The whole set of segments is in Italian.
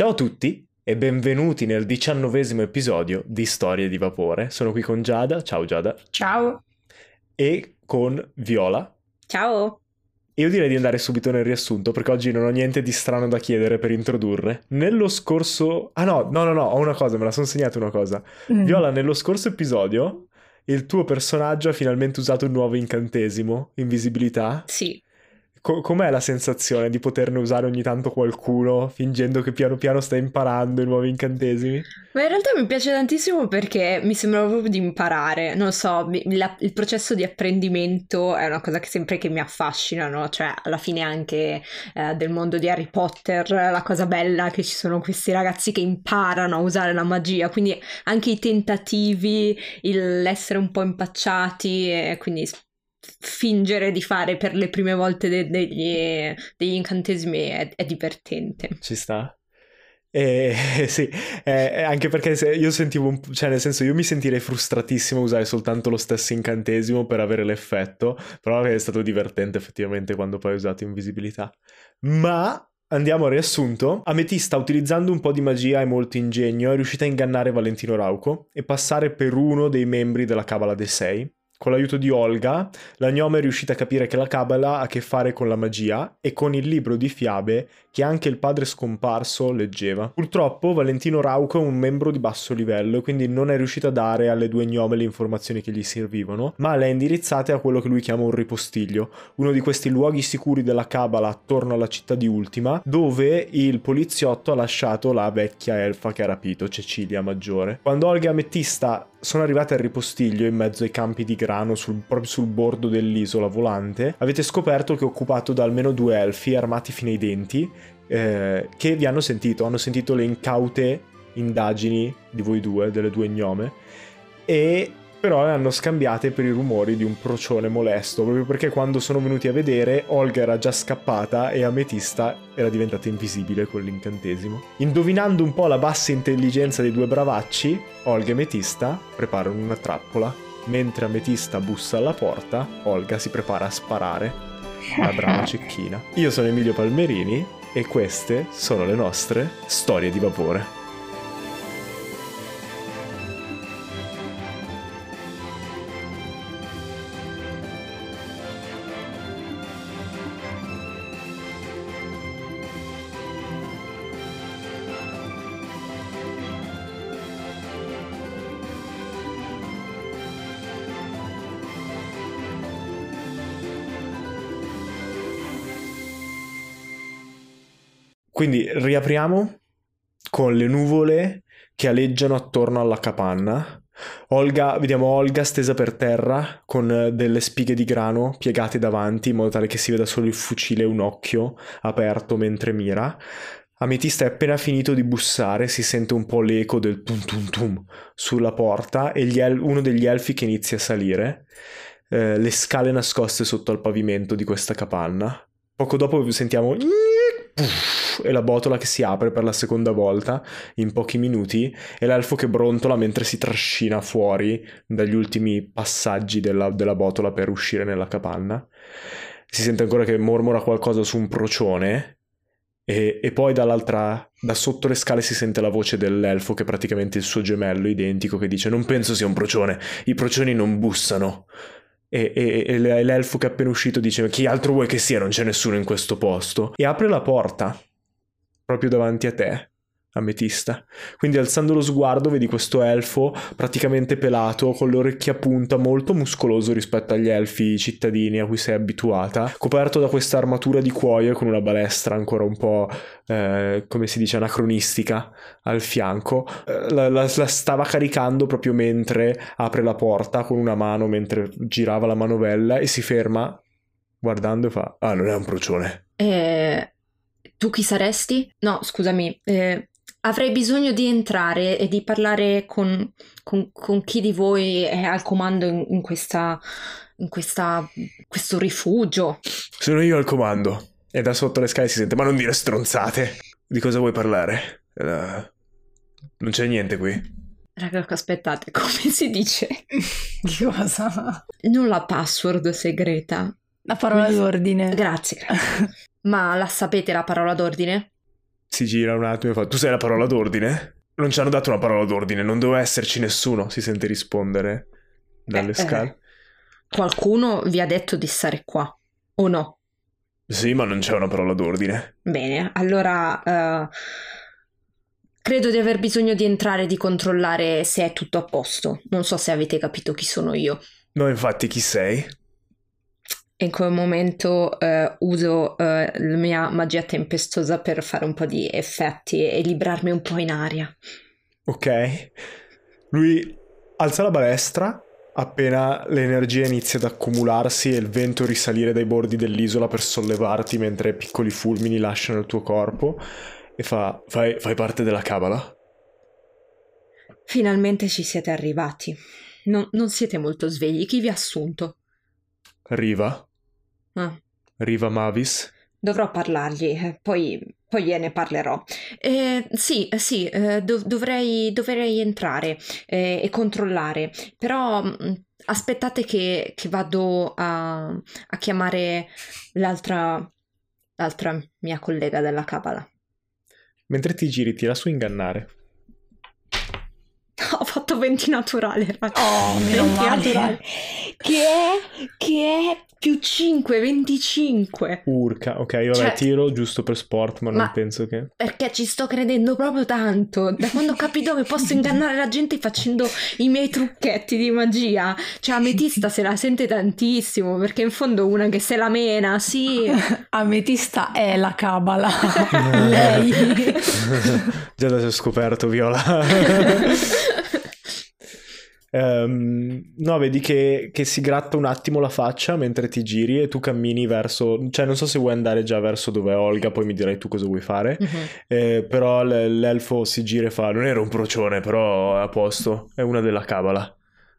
Ciao a tutti e benvenuti nel diciannovesimo episodio di Storie di Vapore. Sono qui con Giada, ciao Giada, Ciao. e con Viola. Ciao. Io direi di andare subito nel riassunto perché oggi non ho niente di strano da chiedere per introdurre. Nello scorso... Ah no, no, no, no, ho una cosa, me la sono segnata una cosa. Mm. Viola, nello scorso episodio il tuo personaggio ha finalmente usato un nuovo incantesimo, invisibilità. Sì. Co- com'è la sensazione di poterne usare ogni tanto qualcuno, fingendo che piano piano stai imparando i nuovi incantesimi? Ma in realtà mi piace tantissimo perché mi sembra proprio di imparare. Non so, mi- la- il processo di apprendimento è una cosa che sempre che mi affascina, no? Cioè, alla fine anche eh, del mondo di Harry Potter, la cosa bella è che ci sono questi ragazzi che imparano a usare la magia, quindi anche i tentativi, l'essere un po' impacciati quindi fingere di fare per le prime volte de- degli, degli incantesimi è, è divertente. Ci sta? Eh, sì, eh, anche perché io sentivo un cioè nel senso io mi sentirei frustratissimo a usare soltanto lo stesso incantesimo per avere l'effetto, però è stato divertente effettivamente quando poi ho usato invisibilità. Ma andiamo al riassunto. Ametista, utilizzando un po' di magia e molto ingegno, è riuscita a ingannare Valentino Rauco e passare per uno dei membri della Cabala dei Sei. Con l'aiuto di Olga, la gnome è riuscita a capire che la Cabala ha a che fare con la magia e con il libro di fiabe che anche il padre scomparso leggeva. Purtroppo Valentino Rauco è un membro di basso livello e quindi non è riuscito a dare alle due gnome le informazioni che gli servivano, ma le ha indirizzate a quello che lui chiama un ripostiglio, uno di questi luoghi sicuri della Cabala attorno alla città di Ultima, dove il poliziotto ha lasciato la vecchia elfa che ha rapito, Cecilia Maggiore. Quando Olga e Ametista sono arrivate al ripostiglio in mezzo ai campi di grano sul- proprio sul bordo dell'isola volante, avete scoperto che è occupato da almeno due elfi armati fino ai denti eh, che vi hanno sentito, hanno sentito le incaute indagini di voi due, delle due gnome, e però le hanno scambiate per i rumori di un procione molesto, proprio perché quando sono venuti a vedere Olga era già scappata e Ametista era diventata invisibile con l'incantesimo. Indovinando un po' la bassa intelligenza dei due bravacci, Olga e Ametista preparano una trappola. Mentre Ametista bussa alla porta, Olga si prepara a sparare. La brava cecchina. Io sono Emilio Palmerini e queste sono le nostre storie di vapore. Quindi riapriamo con le nuvole che aleggiano attorno alla capanna. Olga, vediamo Olga stesa per terra con eh, delle spighe di grano piegate davanti in modo tale che si veda solo il fucile e un occhio aperto mentre mira. Ametista è appena finito di bussare, si sente un po' l'eco del tum tum tum sulla porta e el- uno degli elfi che inizia a salire. eh, le scale nascoste sotto al pavimento di questa capanna. Poco dopo sentiamo e la botola che si apre per la seconda volta in pochi minuti e l'elfo che brontola mentre si trascina fuori dagli ultimi passaggi della, della botola per uscire nella capanna. Si sente ancora che mormora qualcosa su un procione e, e poi dall'altra, da sotto le scale si sente la voce dell'elfo che è praticamente il suo gemello identico che dice non penso sia un procione, i procioni non bussano. E, e- e l'elfo che è appena uscito dice chi altro vuoi che sia, non c'è nessuno in questo posto. E apre la porta, proprio davanti a te, Ametista. Quindi alzando lo sguardo vedi questo elfo praticamente pelato, con le orecchie a punta, molto muscoloso rispetto agli elfi cittadini a cui sei abituata, coperto da questa armatura di cuoio con una balestra ancora un po', eh, come si dice, anacronistica al fianco. Eh, La, la- la stava caricando proprio mentre apre la porta con una mano mentre girava la manovella e si ferma guardando e fa: Ah, non è un procione. Eh, tu chi saresti? No, scusami, eh, avrei bisogno di entrare e di parlare con, con- con chi di voi è al comando in, in questa, in questa, questo rifugio. Sono io al comando. E da sotto le scale si sente: Ma non dire stronzate. Di cosa vuoi parlare? Eh, non c'è niente qui. Raga, aspettate, come si dice? Di cosa? Non la password segreta. La parola d'ordine. Grazie, grazie. Ma la sapete la parola d'ordine? Si gira un attimo e fa: Tu sei la parola d'ordine? Non ci hanno dato una parola d'ordine, non doveva esserci nessuno. Si sente rispondere dalle Eh, scale. eh, qualcuno vi ha detto di stare qua, o no? Sì, ma non c'è una parola d'ordine. Bene, allora eh, credo di aver bisogno di entrare e di controllare se è tutto a posto. Non so se avete capito chi sono io. No, infatti, chi sei? In quel momento eh, uso eh, la mia magia tempestosa per fare un po' di effetti e librarmi un po' in aria. Ok. Lui alza la balestra appena l'energia inizia ad accumularsi e il vento risalire dai bordi dell'isola per sollevarti mentre piccoli fulmini lasciano il tuo corpo e fa fai, fai parte della cabala? Finalmente ci siete arrivati. Non, non siete molto svegli. Chi vi ha assunto? Riva? Ah, Riva Mavis? dovrò parlargli, eh, poi, poi gliene parlerò. Eh, sì, eh, sì, eh, dov- dovrei, dovrei entrare eh, e controllare, però mh, aspettate che, che vado a, a chiamare l'altra, l'altra mia collega della Cabala. Mentre ti giri tira su ingannare. Ho fatto 20 naturale, ragazzi. Oh, meno 20 male. naturale. Che è, che è più 5, 25. Urca, ok, vabbè, Cioè- tiro giusto per sport, ma non Ma- penso che... Perché ci sto credendo proprio tanto. Da quando ho capito che posso ingannare la gente facendo i miei trucchetti di magia. Cioè, Ametista se la sente tantissimo perché in fondo è una che se la mena, sì. Ametista è la cabala. Lei. Già adesso ho scoperto, Viola. Ehm, no, vedi che, che si gratta un attimo la faccia mentre ti giri e tu cammini verso... Cioè, non so se vuoi andare già verso dove è Olga, poi mi dirai tu cosa vuoi fare. Mhm. Eh, però l'elfo si gira e fa: Non era un procione, però è a posto. È una della cabala.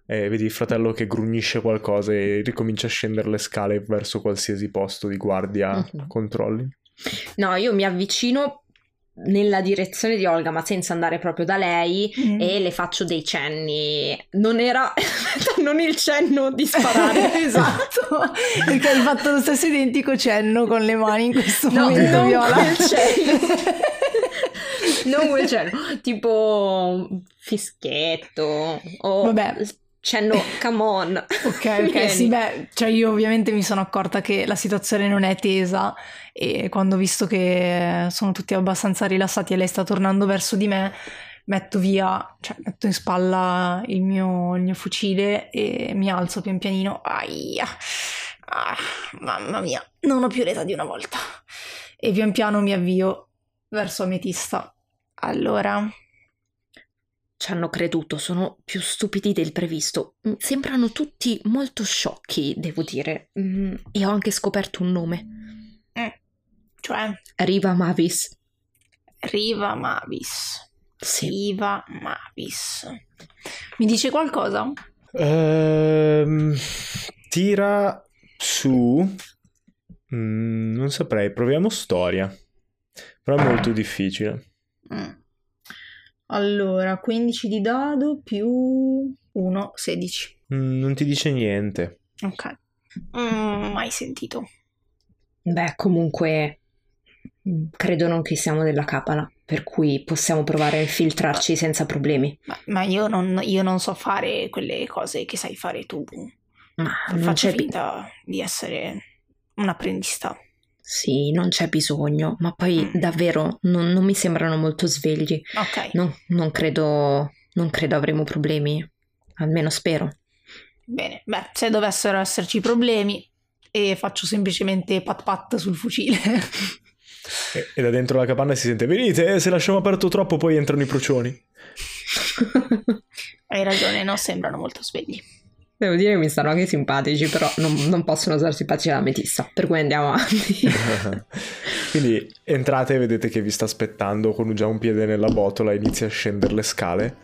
E vedi il fratello che grugnisce qualcosa e ricomincia a scendere le scale verso qualsiasi posto di guardia Mhm. controlli. No, io mi avvicino nella direzione di Olga, ma senza andare proprio da lei. Mm. E le faccio dei cenni. Non era. non il cenno di sparare. esatto, perché hai fatto lo stesso identico cenno con le mani in questo No, momento, non Viola. quel cenno. non quel cenno, tipo fischietto o Vabbè. Cenno come on. Ok, ok, sì, beh, cioè io ovviamente mi sono accorta che la situazione non è tesa e quando ho visto che sono tutti abbastanza rilassati e lei sta tornando verso di me, metto via, cioè metto in spalla il mio, il mio fucile e mi alzo pian pianino. Aia, ah, mamma mia, non ho più l'età di una volta. E pian piano mi avvio verso Ametista. Allora, Ci hanno creduto, sono più stupidi del previsto. Mm, Sembrano tutti molto sciocchi, devo dire. Mm, E ho anche scoperto un nome. cioè, Riva Mavis. Riva Mavis. Sì. Riva Mavis. Mi dice qualcosa? Ehm, tira su. Mm, non saprei, proviamo storia. Però è molto difficile. Mm. Allora, 15 di dado più 1, 16. Mm, non ti dice niente. Ok. Mm, mai sentito. Beh, comunque mm, credo non che siamo della Cabala, per cui possiamo provare a infiltrarci senza problemi. Ma, ma io, non, io non so fare quelle cose che sai fare tu. Ma non Faccio finta di essere un apprendista. Sì, non c'è bisogno, ma poi Mm. davvero non, non mi sembrano molto svegli. Ok, No, non credo, non credo avremo problemi, almeno spero. bene. Beh, se dovessero esserci problemi, e faccio semplicemente pat pat sul fucile. E, e da dentro la capanna si sente: Venite, se lasciamo aperto troppo, poi entrano i procioni. Hai ragione, non sembrano molto svegli. Devo dire che mi stanno anche simpatici, però non, non possono essere simpatici alla metista, per cui andiamo avanti. Quindi entrate e vedete che vi sta aspettando con già un piede nella botola, inizia a scendere le scale.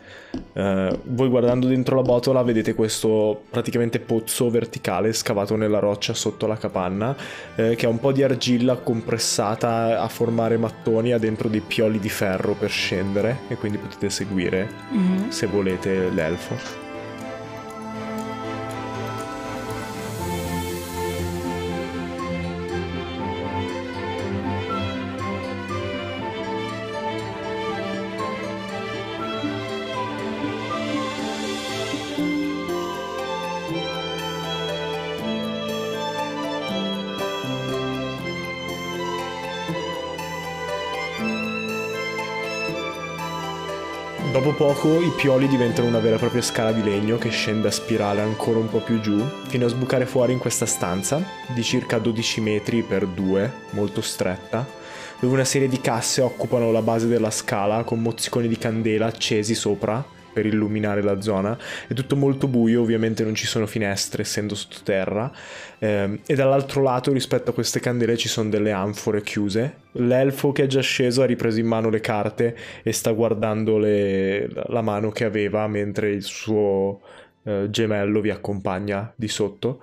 Eh, voi guardando dentro la botola vedete questo praticamente pozzo verticale scavato nella roccia sotto la capanna, eh, che ha un po' di argilla compressata a formare mattoni, ha dentro dei pioli di ferro per scendere e quindi potete seguire Mhm. se volete l'elfo. Poco i pioli diventano una vera e propria scala di legno che scende a spirale ancora un po' più giù, fino a sbucare fuori in questa stanza di circa 12 metri per 2, molto stretta, dove una serie di casse occupano la base della scala con mozziconi di candela accesi sopra per illuminare la zona. È tutto molto buio, ovviamente non ci sono finestre essendo sottoterra. Eh, e dall'altro lato, rispetto a queste candele, ci sono delle anfore chiuse. L'elfo che è già sceso ha ripreso in mano le carte e sta guardando le, la mano che aveva mentre il suo eh, gemello vi accompagna di sotto.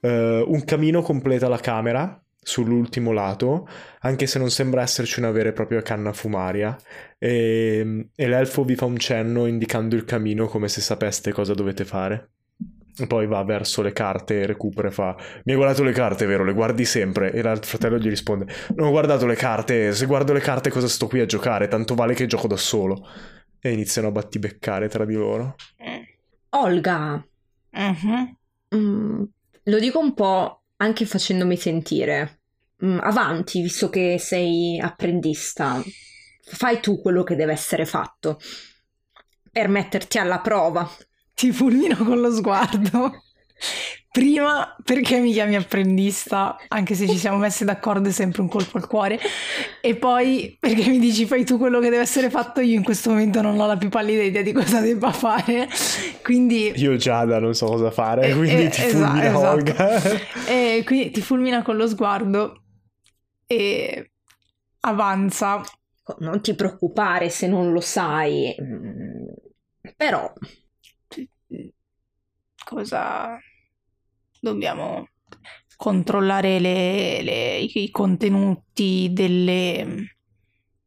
Uh, un camino completa la camera sull'ultimo lato, anche se non sembra esserci una vera e propria canna fumaria. E, e l'elfo vi fa un cenno indicando il camino come se sapeste cosa dovete fare. E poi va verso le carte e recupera e fa: Mi hai guardato le carte, vero? Le guardi sempre? E il fratello gli risponde: Non ho guardato le carte. Se guardo le carte, cosa sto qui a giocare? Tanto vale che gioco da solo. E iniziano a battibeccare tra di loro. Olga, Mhm. mm, lo dico un po' anche facendomi sentire. Mm, avanti, visto che sei apprendista, fai tu quello che deve essere fatto per metterti alla prova. Ti fulmino con lo sguardo. Prima perché mi chiami apprendista, anche se ci siamo messi d'accordo è sempre un colpo al cuore. E poi perché mi dici fai tu quello che deve essere fatto, io in questo momento non ho la più pallida idea di cosa debba fare. Quindi Io Giada non so cosa fare, Eh, quindi eh, ti esa- fulmina esatto. Olga. E quindi ti fulmina con lo sguardo e avanza. Non ti preoccupare se non lo sai. Mm, Però Cosa dobbiamo controllare le- le- i contenuti delle,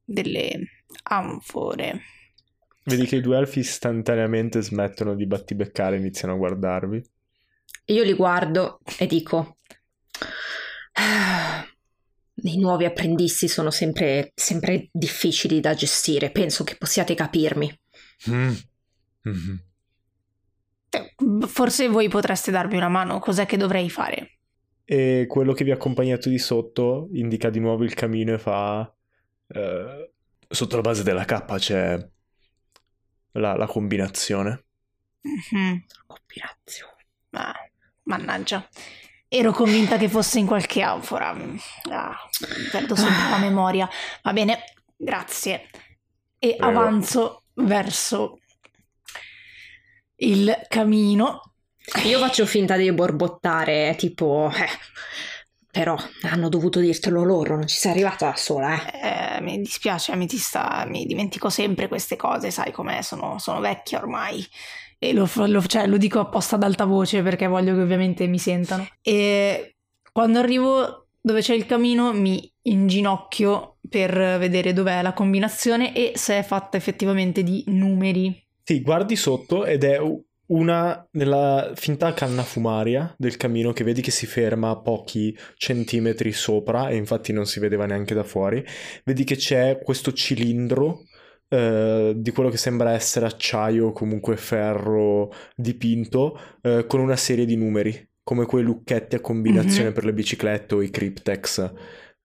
delle anfore. Vedi che i due elfi istantaneamente smettono di battibeccare e iniziano a guardarvi. io li guardo e dico: "Ah, I nuovi apprendisti sono sempre, sempre difficili da gestire. Penso che possiate capirmi. Mm. Mhm. Eh, Forse voi potreste darmi una mano, cos'è che dovrei fare? E quello che vi ha accompagnato di sotto indica di nuovo il camino e fa... eh, sotto la base della cappa c'è la, la combinazione. Mhm. Combinazione. Ah, mannaggia. Ero convinta che fosse in qualche anfora. Ah, perdo sempre la memoria. Va bene, grazie. E Prego. avanzo verso il camino. Io faccio finta di borbottare, tipo, eh, però hanno dovuto dirtelo loro, non ci sei arrivata da sola, eh. Eh, mi dispiace, ametista, mi dimentico sempre queste cose, sai com'è, sono, sono vecchia ormai. E lo, lo- cioè, lo dico apposta ad alta voce perché voglio che ovviamente mi sentano. E quando arrivo dove c'è il camino mi inginocchio per vedere dov'è la combinazione e se è fatta effettivamente di numeri. Sì, guardi sotto ed è una nella finta canna fumaria del camino che vedi che si ferma a pochi centimetri sopra e infatti non si vedeva neanche da fuori. Vedi che c'è questo cilindro eh, di quello che sembra essere acciaio o comunque ferro dipinto eh, con una serie di numeri, come quei lucchetti a combinazione Mhm. per le biciclette o i Cryptex.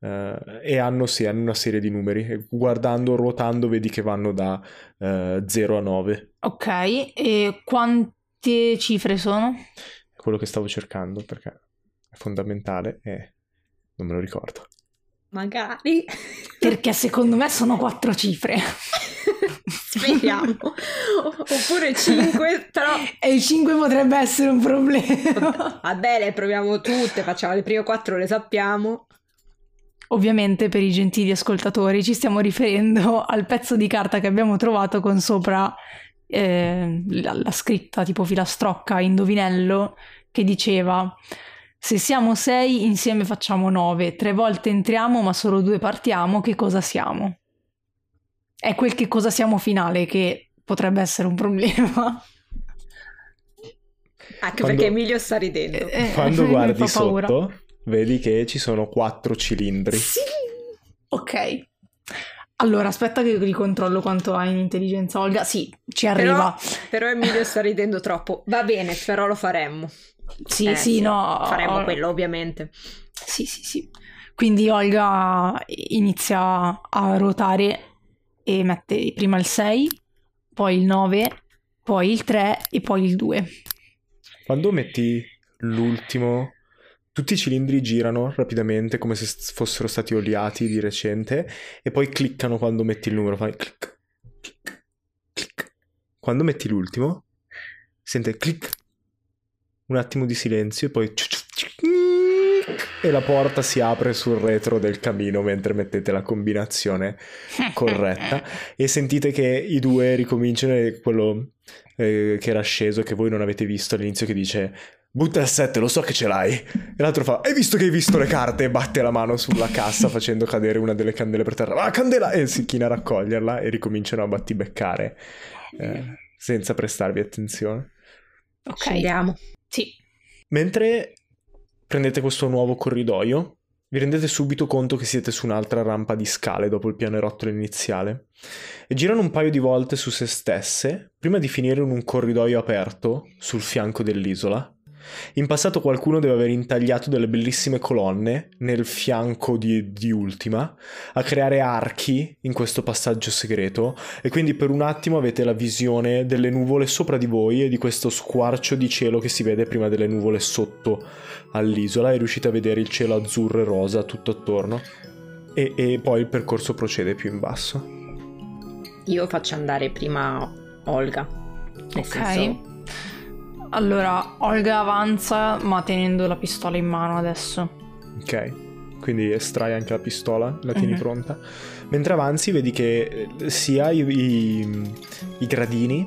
Eh, e hanno, sì, hanno una serie di numeri. Guardando, ruotando, vedi che vanno da eh, 0 a 9. Ok, e quante cifre sono? quello che stavo cercando perché è fondamentale e non me lo ricordo. Magari. Perché secondo me sono quattro cifre. Speriamo. Oppure 5, però... E il 5 potrebbe essere un problema. Va bene, proviamo tutte, facciamo le prime 4, le sappiamo. Ovviamente per i gentili ascoltatori ci stiamo riferendo al pezzo di carta che abbiamo trovato con sopra eh, la, la scritta tipo filastrocca indovinello che diceva se siamo sei insieme facciamo nove, tre volte entriamo ma solo due partiamo, che cosa siamo? È quel che cosa siamo finale che potrebbe essere un problema. Anche Quando- perché Emilio sta ridendo. Eh, Quando mi guardi fa paura. sotto, vedi che ci sono quattro cilindri. Sì. Ok. Allora, aspetta che ricontrollo quanto ha in intelligenza Olga. Sì, ci arriva. Però Emilio sta ridendo troppo. Va bene, però lo faremmo. Sì, Eh, sì, no. Faremmo quello, ovviamente. Sì, sì, sì. Quindi Olga inizia a ruotare e mette prima il 6 poi il 9, poi il 3 e poi il 2. Quando metti l'ultimo, tutti i cilindri girano rapidamente come se fossero stati oliati di recente e poi cliccano quando metti il numero, fai clic, clic, clic. Quando metti l'ultimo, sente clic, un attimo di silenzio e poi e la porta si apre sul retro del camino mentre mettete la combinazione corretta e sentite che i due ricominciano e quello eh, che era sceso che voi non avete visto all'inizio che dice butta il 7 lo so che ce l'hai. E l'altro fa hai visto che hai visto le carte? E batte la mano sulla cassa facendo cadere una delle candele per terra. Ah candela e si china a raccoglierla e ricominciano a battibeccare eh, senza prestarvi attenzione. Ok. Andiamo sì. Mentre prendete questo nuovo corridoio, vi rendete subito conto che siete su un'altra rampa di scale dopo il pianerottolo iniziale. E girano un paio di volte su se stesse prima di finire in un corridoio aperto sul fianco dell'isola in passato qualcuno deve aver intagliato delle bellissime colonne nel fianco di, di, Ultima a creare archi in questo passaggio segreto e quindi per un attimo avete la visione delle nuvole sopra di voi e di questo squarcio di cielo che si vede prima delle nuvole sotto all'isola e riuscite a vedere il cielo azzurro e rosa tutto attorno e, e poi il percorso procede più in basso. Io faccio andare prima Olga. Nel ok. senso, Allora, Olga avanza ma tenendo la pistola in mano adesso. Ok, quindi estrai anche la pistola, la tieni Mhm. pronta. Mentre avanzi vedi che eh, sia i, i- i gradini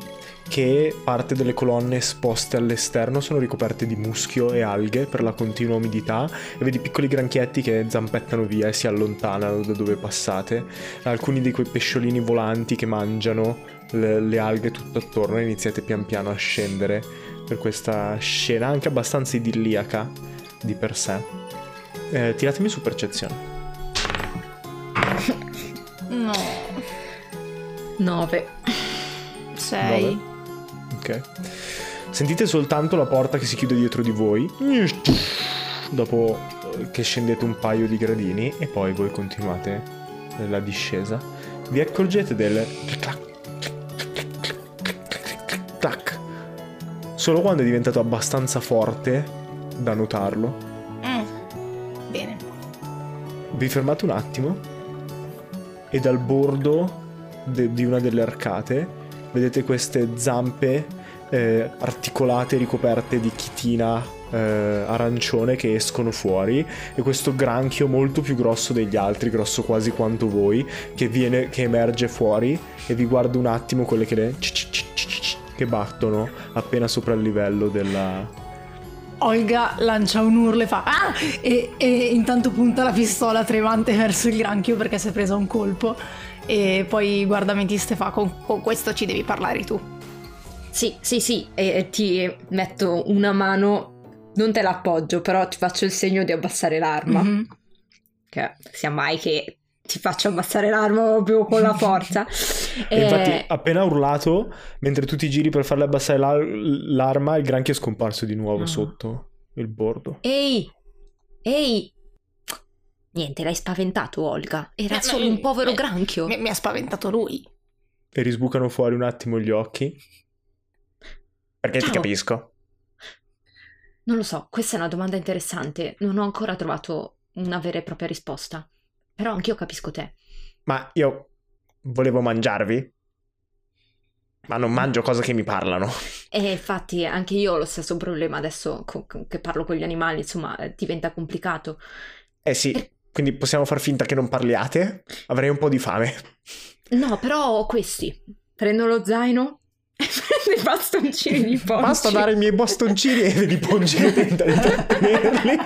che parte delle colonne esposte all'esterno sono ricoperte di muschio e alghe per la continua umidità e vedi piccoli granchietti che zampettano via e si allontanano da dove passate. Alcuni di quei pesciolini volanti che mangiano le, le alghe tutto attorno e iniziate pian piano a scendere per questa scena anche abbastanza idilliaca di per sé. Eh, tiratemi su percezione. No, 9. 6. Ok. Sentite soltanto la porta che si chiude dietro di voi. Dopo eh, che scendete un paio di gradini e poi voi continuate la discesa. Vi accorgete del clac, clac. Solo quando è diventato abbastanza forte da notarlo. Mm. Bene. Vi fermate un attimo e dal bordo de- di una delle arcate vedete queste zampe eh, articolate ricoperte di chitina eh, arancione che escono fuori e questo granchio molto più grosso degli altri, grosso quasi quanto voi, che, viene, che emerge fuori e vi guarda un attimo quelle che, le... che battono appena sopra il livello della, Olga lancia un urlo e fa ah! E, e intanto punta la pistola tremante verso il granchio perché si è presa un colpo. E poi guarda Metista e fa con, con questo ci devi parlare tu. Sì, sì, sì, e ti metto una mano, non te l'appoggio, però ti faccio il segno di abbassare l'arma. Mhm. Che sia mai che ti faccio abbassare l'arma proprio con la forza. E Eh, infatti, appena urlato, mentre tu ti giri per farle abbassare la- l'arma, il granchio è scomparso di nuovo Ah. sotto il bordo. Ehi, ehi. Niente, l'hai spaventato, Olga. Era Eh, solo ma- un povero eh, granchio. Mi, mi ha spaventato lui. E risbucano fuori un attimo gli occhi. Perché ti Ciao. capisco. Non lo so, questa è una domanda interessante. Non ho ancora trovato una vera e propria risposta. Però anch'io capisco te. Ma io volevo mangiarvi. Ma non mangio cose che mi parlano. E infatti anche io ho lo stesso problema adesso co- che parlo con gli animali, insomma, eh, diventa complicato. Eh sì, quindi possiamo far finta che non parliate? Avrei un po' di fame. No, però questi. Prendo lo zaino e prendo i bastoncini di ponci. Basta dare i miei bastoncini e vedi Ponci che tenta di trattenerli.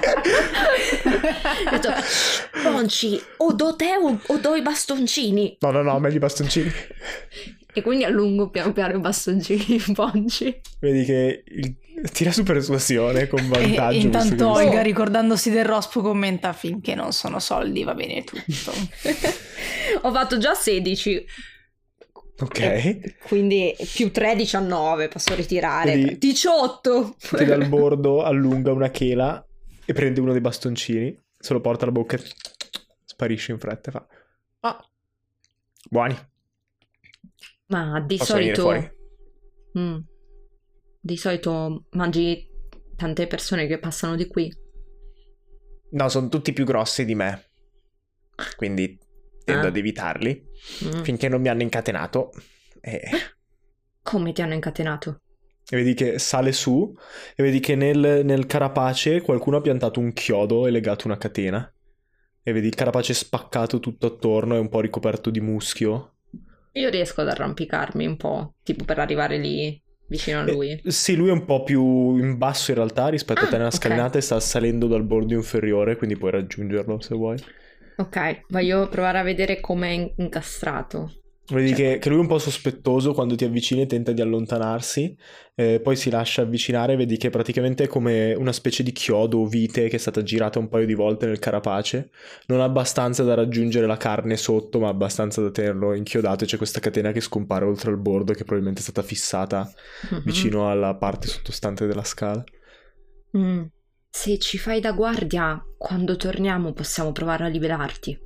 Ponci, o do te o, o do i bastoncini. No, no, no, meglio i bastoncini. E quindi allungo piano piano i bastoncini di Ponci. Vedi che il- tira su persuasione con vantaggio. e intanto Olga, ricordandosi del rospo, commenta finché non sono soldi va bene tutto. Ho fatto già 16, Ok. quindi più 3, 19, posso ritirare. Quindi- 18! Che dal bordo allunga una chela e prende uno dei bastoncini, se lo porta alla bocca e sparisce in fretta e fa... Ah, buoni. Ma di Posso solito... Mm. Di solito mangi tante persone che passano di qui. No, sono tutti più grossi di me. Quindi tendo Ah. ad evitarli Mm. finché non mi hanno incatenato. E, Come ti hanno incatenato? e vedi che sale su e vedi che nel, nel carapace qualcuno ha piantato un chiodo e legato una catena. E vedi il carapace spaccato tutto attorno e un po' ricoperto di muschio. Io riesco ad arrampicarmi un po', tipo per arrivare lì vicino a lui. Eh, sì, lui è un po' più in basso in realtà rispetto a te Ah, nella scalinata e sta salendo dal bordo inferiore, quindi puoi raggiungerlo se vuoi. Ok, voglio provare a vedere com'è in- incastrato. Vedi Cioè- che, che lui è un po' sospettoso quando ti avvicini e tenta di allontanarsi, eh, poi si lascia avvicinare, vedi che praticamente è come una specie di chiodo o vite che è stata girata un paio di volte nel carapace, non abbastanza da raggiungere la carne sotto, ma abbastanza da tenerlo inchiodato e c'è questa catena che scompare oltre il bordo che probabilmente è stata fissata Mhm. vicino alla parte sottostante della scala. Mm. Se ci fai da guardia, quando torniamo possiamo provare a liberarti.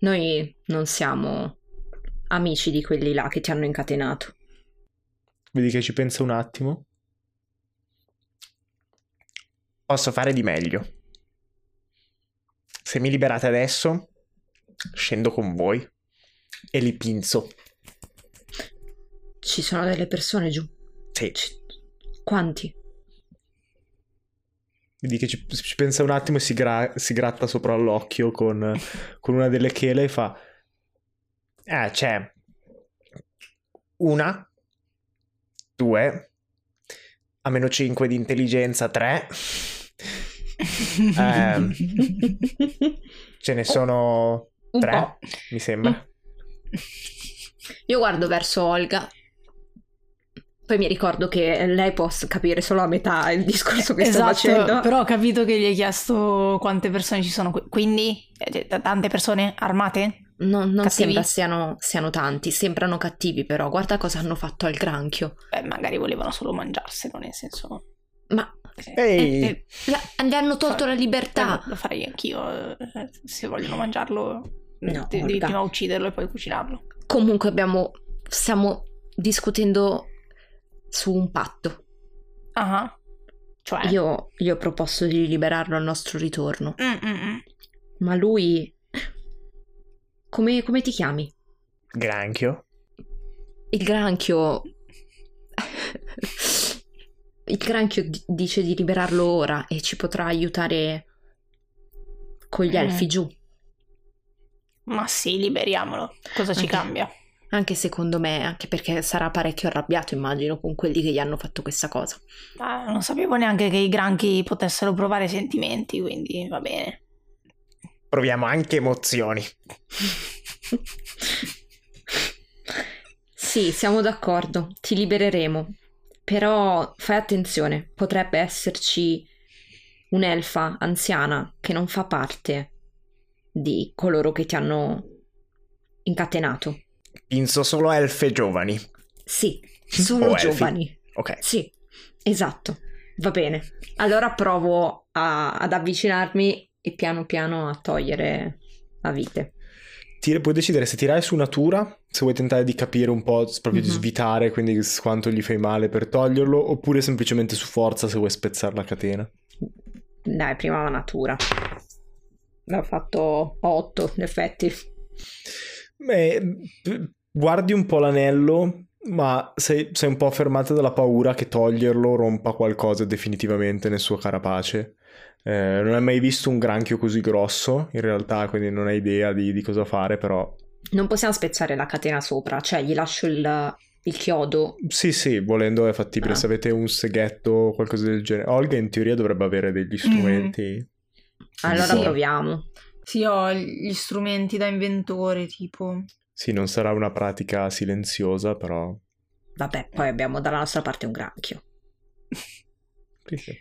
Noi non siamo amici di quelli là che ti hanno incatenato. Vedi che ci pensa un attimo. Posso fare di meglio. Se mi liberate adesso, scendo con voi e li pinzo. Ci sono delle persone giù. Sì. Ci- Quanti? Vedi che ci, ci pensa un attimo e si, gra- si gratta sopra l'occhio con, con una delle chele e fa... Eh, c'è una, due, a meno 5 di intelligenza, tre. Ehm, ce ne sono tre, mi sembra. Io guardo verso Olga. Poi mi ricordo che lei può capire solo a metà il discorso che sto esatto, facendo. però ho capito che gli hai chiesto quante persone ci sono qui. Quindi, eh, tante persone armate? No- non Cattivi? sembra siano, siano tanti, sembrano cattivi però. Guarda cosa hanno fatto al granchio. Beh, magari volevano solo mangiarselo, nel senso... Ma Ehi, Eh, eh, la- gli hanno tolto la libertà. Lo farei anch'io, eh, se vogliono mangiarlo. No, de- devi prima ucciderlo e poi cucinarlo. Comunque abbiamo... stiamo discutendo su un patto. Ah, cioè... Io gli ho proposto di liberarlo al nostro ritorno. Mm, mm, mm. Ma lui... Come, come ti chiami? granchio. Il granchio... Il granchio di- dice di liberarlo ora e ci potrà aiutare con gli Mm. elfi giù. Ma sì, liberiamolo. Cosa ci cambia? Anche secondo me, anche perché sarà parecchio arrabbiato, immagino, con quelli che gli hanno fatto questa cosa. Ma non sapevo neanche che i granchi potessero provare sentimenti, quindi va bene. Proviamo anche emozioni. Sì, siamo d'accordo, ti libereremo. Però fai attenzione, potrebbe esserci un'elfa anziana che non fa parte di coloro che ti hanno incatenato. Pinzo solo elfe giovani. Sì, solo O elfi. giovani. Ok. Sì, esatto. Va bene. Allora provo a- ad avvicinarmi e piano piano a togliere la vite. Tira- puoi decidere se tirare su natura, se vuoi tentare di capire un po', proprio di Mhm. svitare, quindi quanto gli fai male per toglierlo, oppure semplicemente su forza se vuoi spezzare la catena. Dai, prima la natura. L'ho fatto 8, in effetti. Beh, guardi un po' l'anello, ma sei, sei un po' fermata dalla paura che toglierlo rompa qualcosa definitivamente nel suo carapace. Eh, non hai mai visto un granchio così grosso, in realtà, quindi non hai idea di, di cosa fare, però... Non possiamo spezzare la catena sopra, cioè gli lascio il, il chiodo. Sì, sì, volendo è fattibile. Ah. Se avete un seghetto o qualcosa del genere. Olga in teoria dovrebbe avere degli strumenti. Allora Sì. proviamo. Sì, ho gli strumenti da inventore, tipo... Sì, non sarà una pratica silenziosa, però... Vabbè, poi abbiamo dalla nostra parte un granchio. Sì, sì.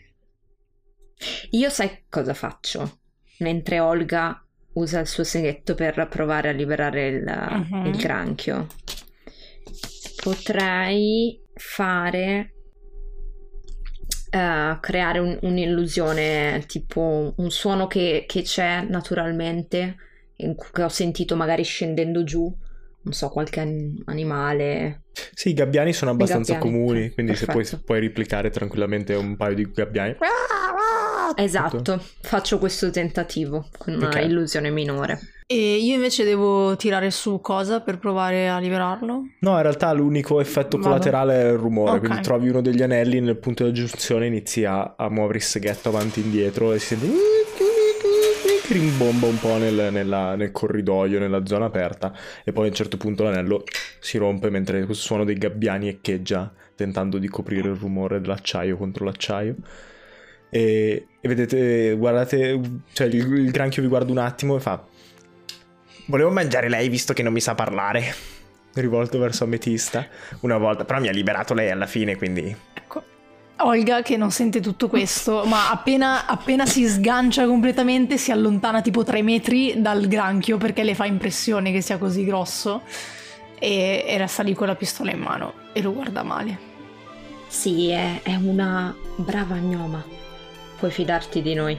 Io sai cosa faccio? Mentre Olga usa il suo seghetto per provare a liberare il, Mhm. il granchio, potrei fare eh, creare un- un'illusione, tipo un suono che, che c'è naturalmente, che ho sentito magari scendendo giù, non so, qualche an- animale. Sì, i gabbiani sono abbastanza gabbiani, comuni, quindi se puoi, puoi replicare tranquillamente un paio di gabbiani. Esatto, faccio questo tentativo con una Ok. illusione minore. E io invece devo tirare su cosa per provare a liberarlo? No, in realtà l'unico effetto Vado. collaterale è il rumore, Ok. quindi trovi uno degli anelli nel punto di giunzione, inizi a, a muovere il seghetto avanti e indietro e si sente che rimbomba un po' nel, nella- nel corridoio, nella zona aperta e poi a un certo punto l'anello si rompe mentre questo suono dei gabbiani echeggia tentando di coprire il rumore dell'acciaio contro l'acciaio. E, e vedete, guardate, cioè il, il granchio vi guarda un attimo e fa Volevo mangiare lei visto che non mi sa parlare. Rivolto verso Ametista una volta, però mi ha liberato lei alla fine, quindi. Olga che non sente tutto questo, ma appena, appena si sgancia completamente si allontana tipo tre metri dal granchio perché le fa impressione che sia così grosso e, e resta lì con la pistola in mano e lo guarda male. Sì, è, è una brava gnoma. Puoi fidarti di noi.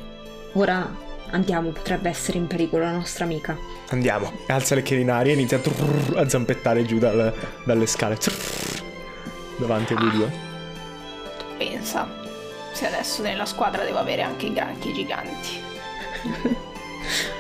Ora andiamo, potrebbe essere in pericolo la nostra amica. andiamo. Alza le chiavi in aria e inizia a, trrr, a zampettare giù dal- dalle scale. Trrr, davanti a voi due. Pensa, se adesso nella squadra devo avere anche i granchi giganti.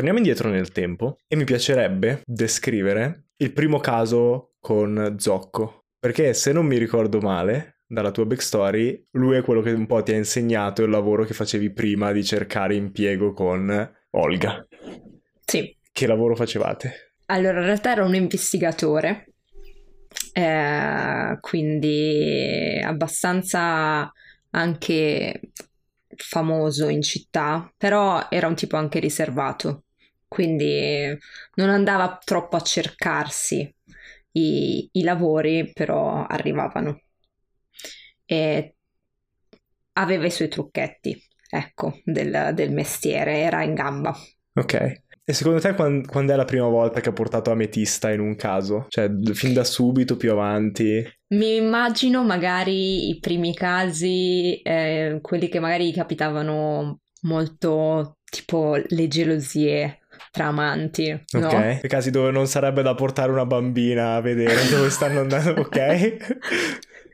Torniamo indietro nel tempo e mi piacerebbe descrivere il primo caso con Zocco. Perché se non mi ricordo male, dalla tua backstory, lui è quello che un po' ti ha insegnato il lavoro che facevi prima di cercare impiego con Olga. Sì. Che lavoro facevate? Allora, in realtà era un investigatore, eh, quindi abbastanza anche famoso in città, però era un tipo anche riservato, quindi non andava troppo a cercarsi i, i lavori, però arrivavano. E aveva i suoi trucchetti, ecco, del, del mestiere, era in gamba. Ok. E secondo te quan- quando è la prima volta che ha portato Ametista in un caso? Cioè, fin da subito, più avanti? Mi immagino magari i primi casi, eh, quelli che magari capitavano molto tipo le gelosie tra amanti, no? Ok. I casi dove non sarebbe da portare una bambina a vedere dove stanno andando, ok?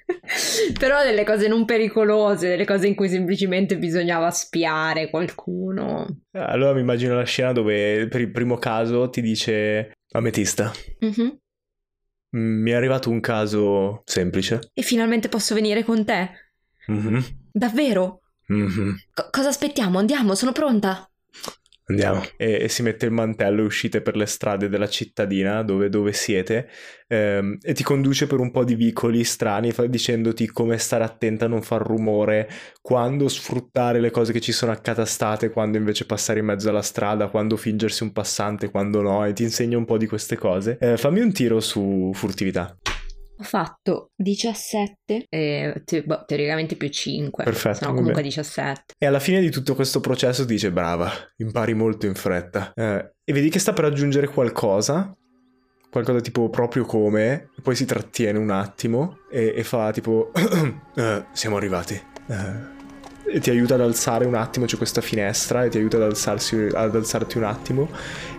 Però delle cose non pericolose, delle cose in cui semplicemente bisognava spiare qualcuno. Allora mi immagino la scena dove per il primo caso ti dice Ametista, Mhm. "Mm, mi è arrivato un caso semplice. E finalmente posso venire con te? Mhm, Davvero? mhm. Co- cosa aspettiamo? Andiamo, sono pronta. Andiamo. E, e si mette il mantello e uscite per le strade della cittadina dove, dove siete ehm, e ti conduce per un po' di vicoli strani fa- dicendoti come stare attenta a non far rumore, quando sfruttare le cose che ci sono accatastate, quando invece passare in mezzo alla strada, quando fingersi un passante, quando no, e ti insegna un po' di queste cose. Eh, fammi un tiro su furtività. Ho fatto 17 e te- boh, teoricamente più 5. Perfetto, No, comunque bene. 17. E alla fine di tutto questo processo ti dice brava, impari molto in fretta. Eh, e vedi che sta per aggiungere qualcosa, qualcosa tipo proprio come, poi si trattiene un attimo e, e fa tipo "Eh, siamo arrivati. Eh, e ti aiuta ad alzare un attimo, c'è questa finestra e ti aiuta ad, alzarsi, ad alzarti un attimo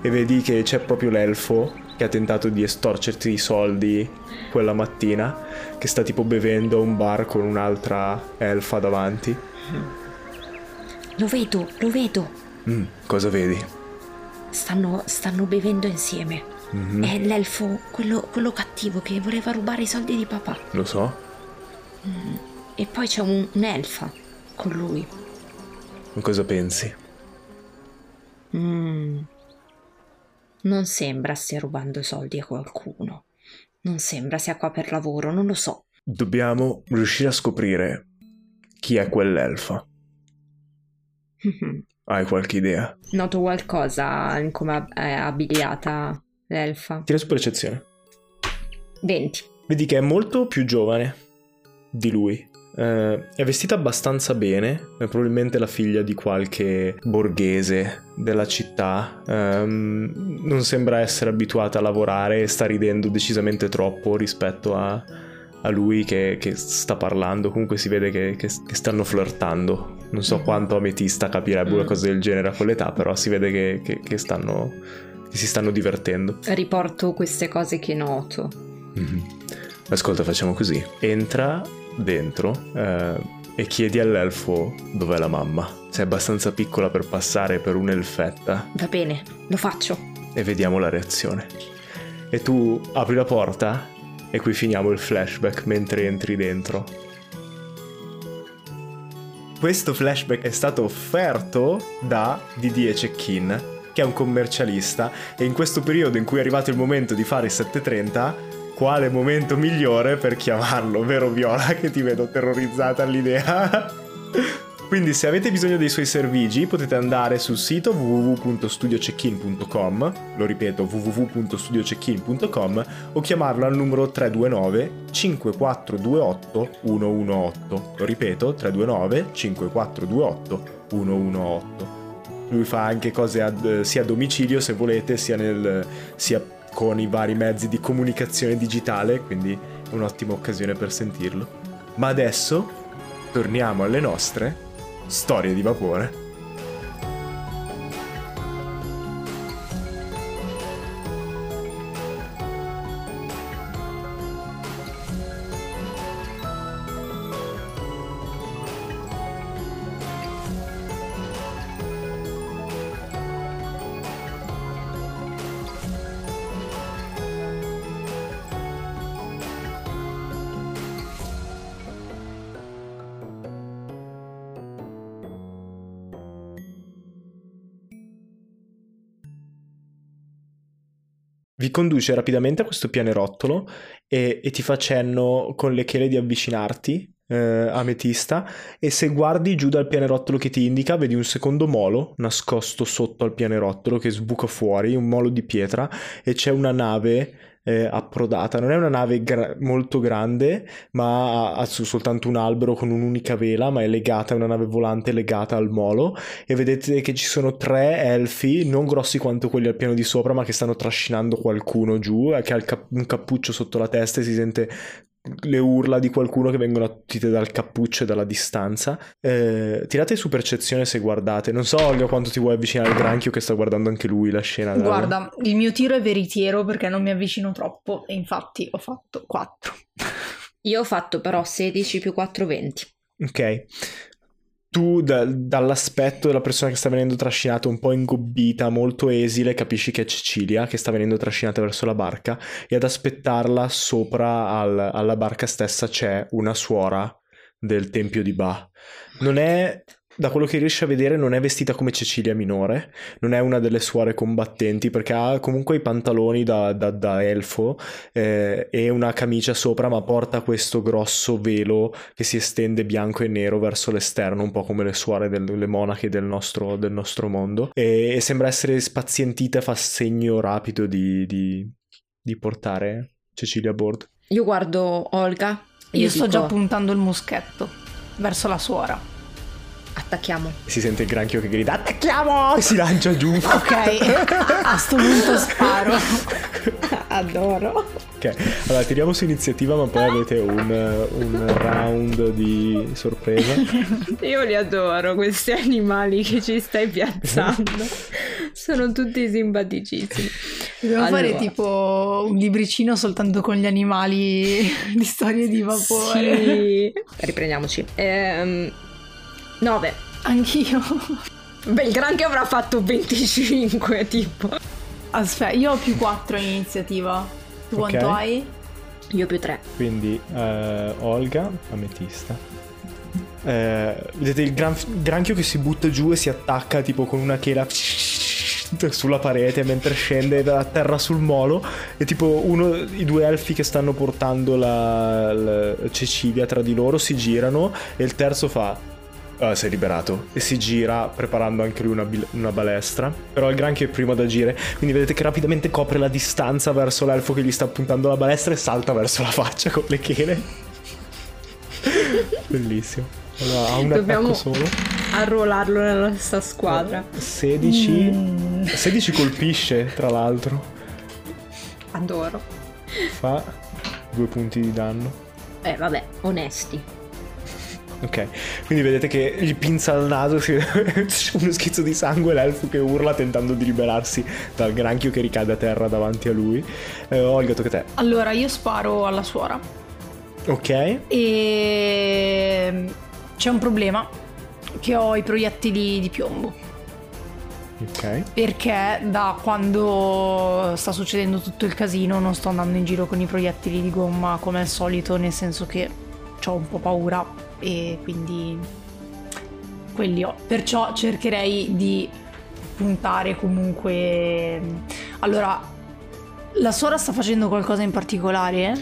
e vedi che c'è proprio l'elfo che ha tentato di estorcerti i soldi quella mattina, che sta tipo bevendo a un bar con un'altra elfa davanti. Lo vedo, lo vedo. Mm, cosa vedi? Stanno, stanno bevendo insieme. Mhm, È l'elfo, quello, quello cattivo che voleva rubare i soldi di papà. Lo so. E poi c'è un- un'elfa con lui. Cosa pensi? Mm. Non sembra stia rubando soldi a qualcuno. Non sembra sia qua per lavoro, non lo so. Dobbiamo riuscire a scoprire chi è quell'elfa. Hai qualche idea? Noto qualcosa in come è abiliata l'elfa. Tira su percezione. 20. Vedi che è molto più giovane di lui. Eh, è vestita abbastanza bene, è probabilmente la figlia di qualche borghese della città. Ehm, non sembra essere abituata a lavorare e sta ridendo decisamente troppo rispetto a, a lui che, che sta parlando. Comunque si vede che, che- che stanno flirtando. Non so Mhm. quanto Ametista capirebbe una Mm. cosa del genere a quell'età, però si vede che, stanno, che si stanno divertendo. Riporto queste cose che noto. Mhm. Ascolta, facciamo così. Entra dentro eh, e chiedi all'elfo dov'è la mamma. Sei abbastanza piccola per passare per un'elfetta Va bene, lo faccio. e vediamo la reazione. E tu apri la porta e qui finiamo il flashback mentre entri dentro. Questo flashback è stato offerto da Didier Cechin, che è un commercialista, e in questo periodo in cui è arrivato il momento di fare i 730, quale momento migliore per chiamarlo, vero Viola, che ti vedo terrorizzata all'idea? Quindi se avete bisogno dei suoi servigi potete andare sul sito www.studiocheck-in.com, lo ripeto www.studiocheck-in.com o chiamarlo al numero 329 5428 118. Lo ripeto 329 5428 118. Lui fa anche cose ad- sia a domicilio se volete, sia, nel, sia con i vari mezzi di comunicazione digitale, quindi è un'ottima occasione per sentirlo. Ma adesso torniamo alle nostre storie di vapore. Vi conduce rapidamente a questo pianerottolo e, e ti fa cenno con le chele di avvicinarti, eh, ametista, e se guardi giù dal pianerottolo che ti indica, vedi un secondo molo nascosto sotto al pianerottolo che sbuca fuori, un molo di pietra, e c'è una nave eh, approdata. Non è una nave gra- molto grande, ma ha, ha soltanto un albero con un'unica vela, ma è legata, è una nave volante legata al molo e vedete che ci sono tre elfi, non grossi quanto quelli al piano di sopra, ma che stanno trascinando qualcuno giù, eh, che ha cap- un cappuccio sotto la testa e si sente le urla di qualcuno che vengono attutite dal cappuccio e dalla distanza. Eh, tirate su percezione se guardate. Non so, Olga, quanto ti vuoi avvicinare al granchio che sta guardando anche lui la scena. dal- Guarda, il mio tiro è veritiero perché non mi avvicino troppo e infatti ho fatto 4. Io ho fatto però 16 più 4, 20. Ok. Tu da- dall'aspetto della persona che sta venendo trascinata un po' ingobbita, molto esile, capisci che è Cecilia che sta venendo trascinata verso la barca e ad aspettarla sopra al- alla barca stessa c'è una suora del tempio di Ba. Non è, da quello che riesci a vedere, non è vestita come Cecilia minore, non è una delle suore combattenti perché ha comunque i pantaloni da, da- da elfo eh, e una camicia sopra, ma porta questo grosso velo che si estende bianco e nero verso l'esterno, un po' come le suore, del- le monache del nostro, del nostro mondo. E, e sembra essere spazientita, fa segno rapido di, di- di portare Cecilia a bordo. Io guardo Olga. e Io sto dico, già puntando il muschetto verso la suora. Attacchiamo. Si sente il granchio che grida attacchiamo e si lancia giù. Ok, a sto punto sparo. Adoro. Ok, allora tiriamo su iniziativa, ma poi avete un, un round di sorpresa. Io li adoro questi animali che ci stai piazzando. Sono tutti simpaticissimi. Dobbiamo Allora. fare tipo un libricino soltanto con gli animali di storie di vapore. Sì. Riprendiamoci. Ehm, 9. Anch'io. Beh, il granchio avrà fatto 25, tipo. Aspetta, io ho più 4 in iniziativa. Tu Ok. quanto hai? Io più 3. Quindi eh, Olga, ametista. Eh, vedete il gran- granchio che si butta giù e si attacca tipo con una chela sulla parete mentre scende da terra sul molo e tipo uno i due elfi che stanno portando la, la Cecilia tra di loro si girano e il terzo fa uh, si è liberato e si gira preparando anche lui una, bil- una, balestra. Però il granchio è primo ad agire, quindi vedete che rapidamente copre la distanza verso l'elfo che gli sta puntando la balestra e salta verso la faccia con le chele. Bellissimo. Allora, ha un Dobbiamo solo. arruolarlo nella stessa squadra. 16. Mm. 16 colpisce, tra l'altro. Adoro. Fa due punti di danno. Eh, vabbè, onesti. Ok, quindi vedete che gli pinza il naso, si uno schizzo di sangue, l'elfo che urla tentando di liberarsi dal granchio che ricade a terra davanti a lui. Eh, Olga, tocca a te. Allora, io sparo alla suora. Ok. E c'è un problema, che ho i proiettili di piombo. Ok. Perché da quando sta succedendo tutto il casino non sto andando in giro con i proiettili di gomma come al solito, nel senso che ho un po' paura e quindi quelli ho. Perciò cercherei di puntare comunque... Allora, la suora sta facendo qualcosa in particolare?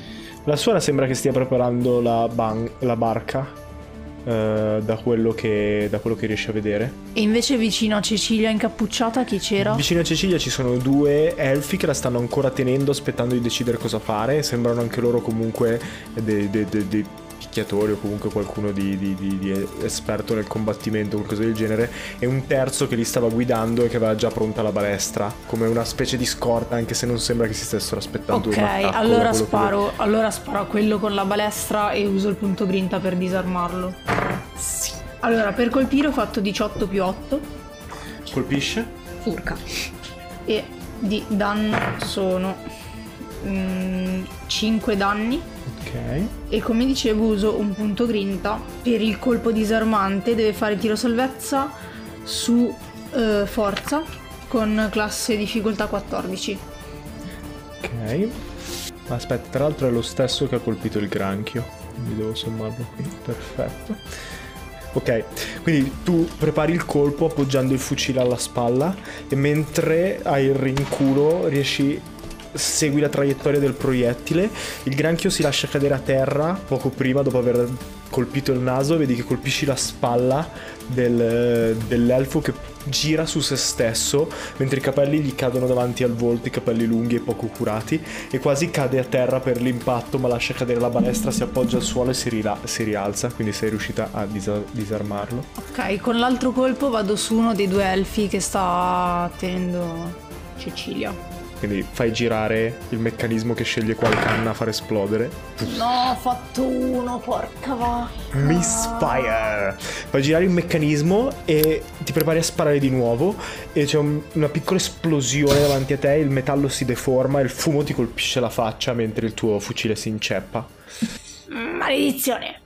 La suora sembra che stia preparando la, ban- la barca Uh, da, quello che, da, quello che, riesce a vedere. E invece vicino a Cecilia incappucciata chi c'era? Vicino a Cecilia ci sono due elfi che la stanno ancora tenendo aspettando di decidere cosa fare. Sembrano anche loro comunque dei, dei, dei, dei picchiatori o comunque qualcuno di, di, di, di, esperto nel combattimento, qualcosa del genere, e un terzo che li stava guidando e che aveva già pronta la balestra, come una specie di scorta, anche se non sembra che si stessero aspettando Ok, allora sparo, che... allora sparo a quello con la balestra e uso il punto grinta per disarmarlo. Sì. Allora, per colpire ho fatto 18 più 8. Colpisce? Urca. E di danno sono 5 danni e come dicevo uso un punto grinta. Per il colpo disarmante deve fare tiro salvezza su uh, forza con classe difficoltà 14. Ok. Aspetta, tra l'altro è lo stesso che ha colpito il granchio. Quindi devo sommarlo qui. Perfetto. Ok, quindi tu prepari il colpo appoggiando il fucile alla spalla e mentre hai il rinculo riesci segui la traiettoria del proiettile, il granchio si lascia cadere a terra poco prima dopo aver colpito il naso, vedi che colpisci la spalla del, dell'elfo che gira su se stesso mentre i capelli gli cadono davanti al volto, i capelli lunghi e poco curati e quasi cade a terra per l'impatto ma lascia cadere la balestra, si appoggia al suolo e si, rila- si rialza, quindi sei riuscita a dis- disarmarlo. Ok, con l'altro colpo vado su uno dei due elfi che sta tenendo Cecilia. Quindi fai girare il meccanismo che sceglie quale canna far esplodere. No, ho fatto uno, porca vacca. Misfire! Fai girare il meccanismo e ti prepari a sparare di nuovo e c'è un, una piccola esplosione davanti a te, il metallo si deforma e il fumo ti colpisce la faccia mentre il tuo fucile si inceppa. Maledizione!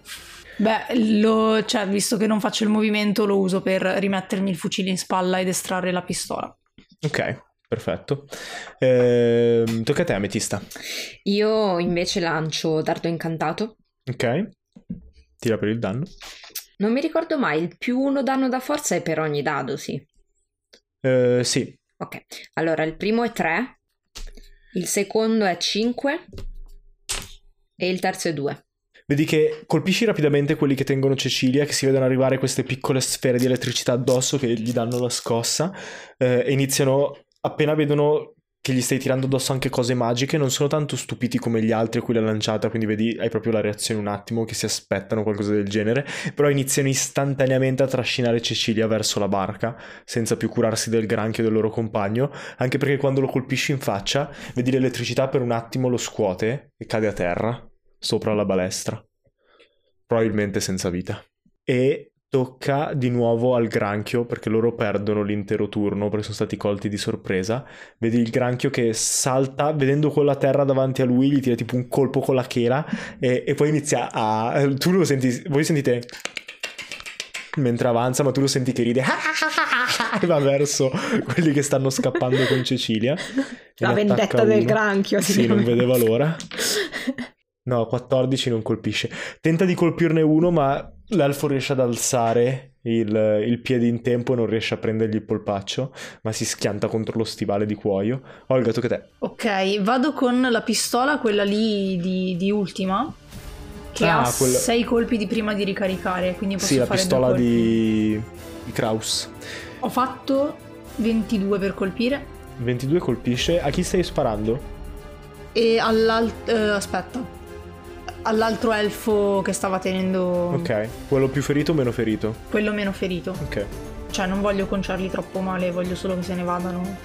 Beh, lo, cioè, visto che non faccio il movimento, lo uso per rimettermi il fucile in spalla ed estrarre la pistola. Ok, Perfetto. Eh, tocca a te, Ametista. Io invece lancio dardo incantato. Ok. Tira per il danno. Non mi ricordo mai, il più uno danno da forza è per ogni dado, sì. Eh, sì. Ok, allora il primo è 3, il secondo è 5 e il terzo è 2. Vedi che colpisci rapidamente quelli che tengono Cecilia, che si vedono arrivare queste piccole sfere di elettricità addosso che gli danno la scossa eh, e iniziano appena vedono che gli stai tirando addosso anche cose magiche, non sono tanto stupiti come gli altri a cui l'ha lanciata, quindi vedi, hai proprio la reazione un attimo che si aspettano qualcosa del genere, però iniziano istantaneamente a trascinare Cecilia verso la barca, senza più curarsi del granchio del loro compagno, anche perché quando lo colpisci in faccia, vedi l'elettricità per un attimo lo scuote e cade a terra, sopra la balestra, probabilmente senza vita. E Tocca di nuovo al granchio perché loro perdono l'intero turno perché sono stati colti di sorpresa. Vedi il granchio che salta, vedendo quella terra davanti a lui, gli tira tipo un colpo con la chela e, e poi inizia a... Tu lo senti, voi sentite mentre avanza, ma tu lo senti che ride e va verso quelli che stanno scappando con Cecilia. La vendetta del granchio. Sì, non vedeva l'ora. No, 14 non colpisce. Tenta di colpirne uno, ma l'elfo riesce ad alzare il, il, piede in tempo e non riesce a prendergli il polpaccio, ma si schianta contro lo stivale di cuoio. Olga, tocca a te. Ok, vado con la pistola, quella lì di, di ultima, Che Ah, ha quella- 6 colpi di prima di ricaricare, quindi posso Sì, la pistola di... di Kraus. Ho fatto 22 per colpire 22 colpisce. A chi stai sparando? e all'altro... aspetta. All'altro elfo che stava tenendo Ok. Quello più ferito o meno ferito? quello meno ferito. Ok. Cioè non voglio conciarli troppo male, voglio solo che se ne vadano.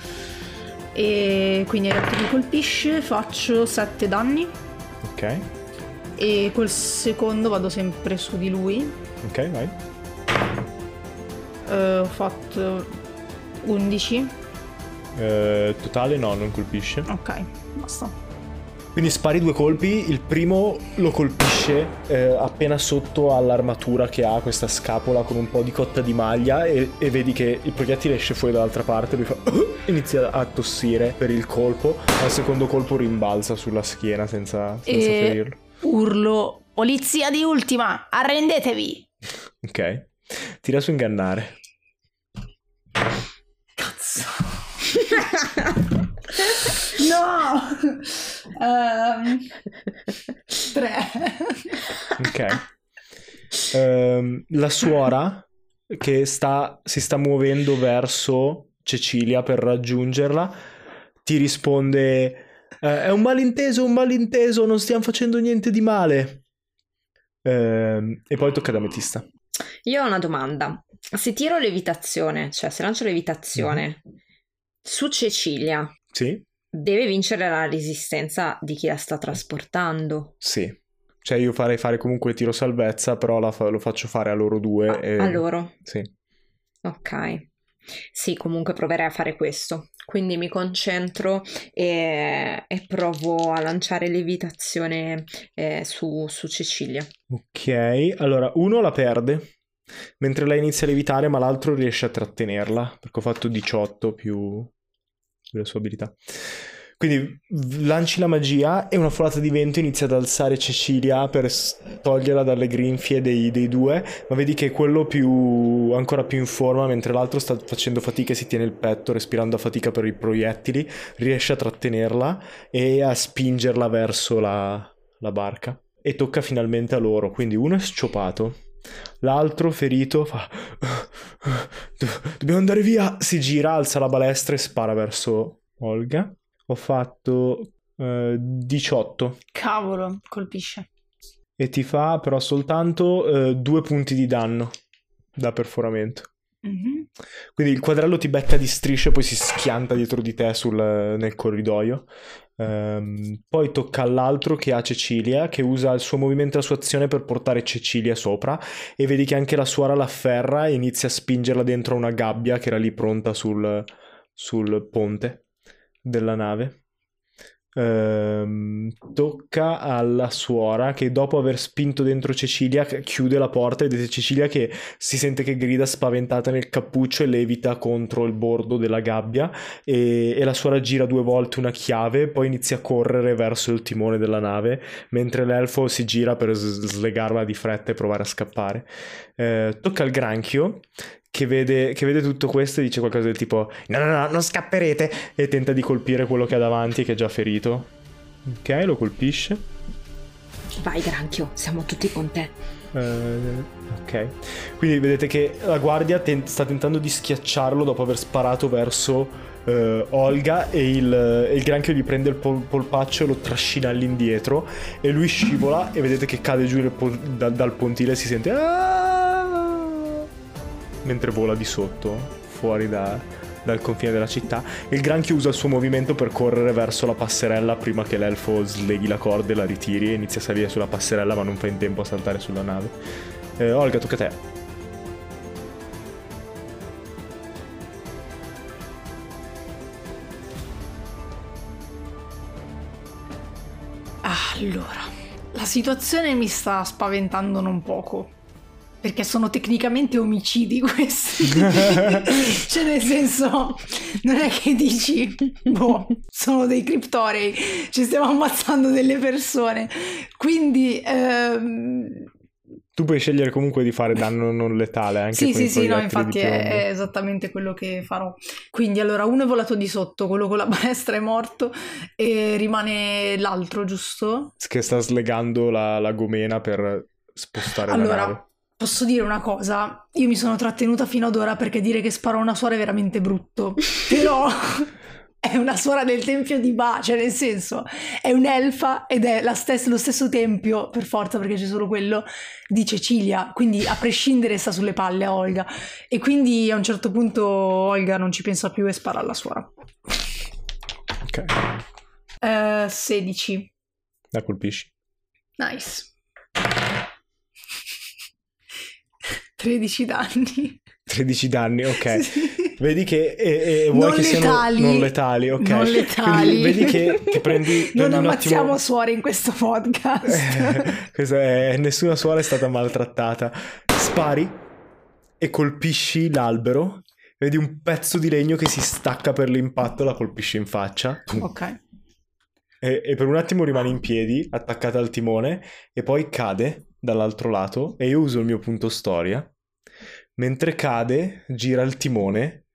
E quindi detto che colpisce, faccio 7 danni Ok. e col secondo vado sempre su di lui. Ok, vai. Eh, ho fatto 11. Eh, totale no, non colpisce. Ok, basta. Quindi spari due colpi, il primo lo colpisce eh, appena sotto all'armatura che ha questa scapola con un po' di cotta di maglia e, e vedi che il proiettile esce fuori dall'altra parte, lui fa inizia a tossire per il colpo, al secondo colpo rimbalza sulla schiena senza, senza E- ferirlo. Urlo. Polizia di ultima, arrendetevi! Ok, tira su ingannare. No! Ehm, tre. Ok. Ehm, la suora che sta, si sta muovendo verso Cecilia per raggiungerla ti risponde "Eh, è un malinteso, un malinteso, non stiamo facendo niente di male. Ehm, e poi tocca ad Ametista. Io ho una domanda. Se tiro levitazione, cioè se lancio levitazione su Cecilia, Sì? Deve vincere la resistenza di chi la sta trasportando. Sì. Cioè io farei fare comunque tiro salvezza, però la fa- lo faccio fare a loro due. A, e- a loro. Sì. Ok. Sì, comunque proverei a fare questo. Quindi mi concentro e, e provo a lanciare levitazione eh, su, su Cecilia. Ok, allora uno la perde mentre lei inizia a levitare, ma l'altro riesce a trattenerla perché ho fatto 18 più più le sue abilità. Quindi lanci la magia e una folata di vento inizia ad alzare Cecilia per toglierla dalle grinfie dei, dei due, ma vedi che quello più ancora più in forma, mentre l'altro sta facendo fatica e si tiene il petto, respirando a fatica per i proiettili, riesce a trattenerla e a spingerla verso la, la barca. E tocca finalmente a loro, quindi uno è scciopato, l'altro ferito fa... "Do- Dobbiamo andare via! Si gira, alza la balestra e spara verso Olga. Ho fatto eh, 18 Cavolo, colpisce. e ti fa però soltanto eh, due punti di danno da perforamento. Mhm. Quindi il quadrello ti becca di strisce poi si schianta dietro di te sul- nel corridoio. Ehm, poi tocca all'altro che ha Cecilia, che usa il suo movimento e la sua azione per portare Cecilia sopra. E vedi che anche la suora l'afferra e inizia a spingerla dentro una gabbia che era lì pronta sul, sul ponte della nave. Ehm, tocca alla suora che dopo aver spinto dentro Cecilia chiude la porta e vedete Cecilia che si sente che grida spaventata nel cappuccio e levita contro il bordo della gabbia e, e la suora gira due volte una chiave poi inizia a correre verso il timone della nave mentre l'elfo si gira per slegarla di fretta e provare a scappare. Eh, tocca al granchio che vede, che vede tutto questo e dice qualcosa del tipo no no no non scapperete e tenta di colpire quello che ha davanti che è già ferito ok lo colpisce Vai, granchio, siamo tutti con te. eh, ok, quindi vedete che la guardia ten- sta tentando di schiacciarlo dopo aver sparato verso eh, Olga e il, il granchio gli prende il pol- polpaccio e lo trascina all'indietro e lui scivola e vedete che cade giù nel pon- dal, pontile e si sente "Ah!" Mentre vola di sotto fuori da- dal confine della città il granchio usa il suo movimento per correre verso la passerella prima che l'elfo sleghi la corda e la ritiri e inizia a salire sulla passerella ma non fa in tempo a saltare sulla nave Eh, Olga tocca a te Allora, la situazione mi sta spaventando non poco. Perché sono tecnicamente omicidi questi. cioè, nel senso, non è che dici, boh, sono dei criptorei, ci stiamo ammazzando delle persone. Quindi, ehm, Tu puoi scegliere comunque di fare danno non letale anche Sì, sì, sì, no, infatti è, è esattamente quello che farò. Quindi allora uno è volato di sotto, quello con la balestra è morto e rimane l'altro, giusto? Che sta slegando la, la gomena per spostare la nave. Posso dire una cosa? Io mi sono trattenuta fino ad ora perché dire che sparo a una suora è veramente brutto. Però è una suora del tempio di Ba, cioè nel senso è un'elfa ed è la stes- lo stesso tempio, per forza perché c'è solo quello, di Cecilia. Quindi a prescindere sta sulle palle a Olga. E quindi a un certo punto Olga non ci pensa più e spara alla suora. Ok, Eh, 16. la colpisci. Nice. 13 danni. 13 danni, ok. Sì. Vedi che e, e vuoi Non che siano letali. non letali, ok. Non letali. Quindi vedi che ti prendi, Non ammazziamo attimo... suore in questo podcast. Eh, nessuna suora è stata maltrattata. Spari e colpisci l'albero. Vedi un pezzo di legno che si stacca per l'impatto, la colpisci in faccia. ok. E, e per un attimo rimane in piedi, attaccata al timone, e poi cade dall'altro lato. E io uso il mio punto storia. Mentre cade, gira il timone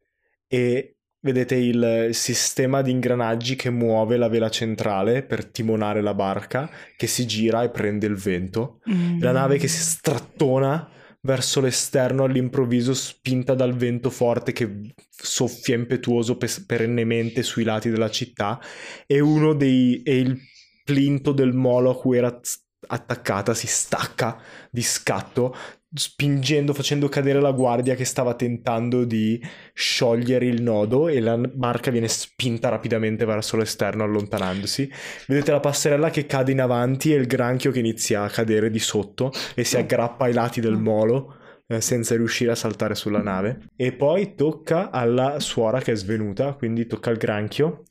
e vedete il sistema di ingranaggi che muove la vela centrale per timonare la barca, che si gira e prende il vento. Mm. La nave che si strattona verso l'esterno all'improvviso, spinta dal vento forte che soffia impetuoso pes- perennemente sui lati della città, e uno dei. e il plinto del molo a cui era attaccata si stacca di scatto, spingendo, facendo cadere la guardia che stava tentando di sciogliere il nodo e la barca viene spinta rapidamente verso l'esterno allontanandosi. Vedete la passerella che cade in avanti e il granchio che inizia a cadere di sotto e si aggrappa ai lati del molo eh, senza riuscire a saltare sulla nave. E poi tocca alla suora che è svenuta, quindi tocca al granchio.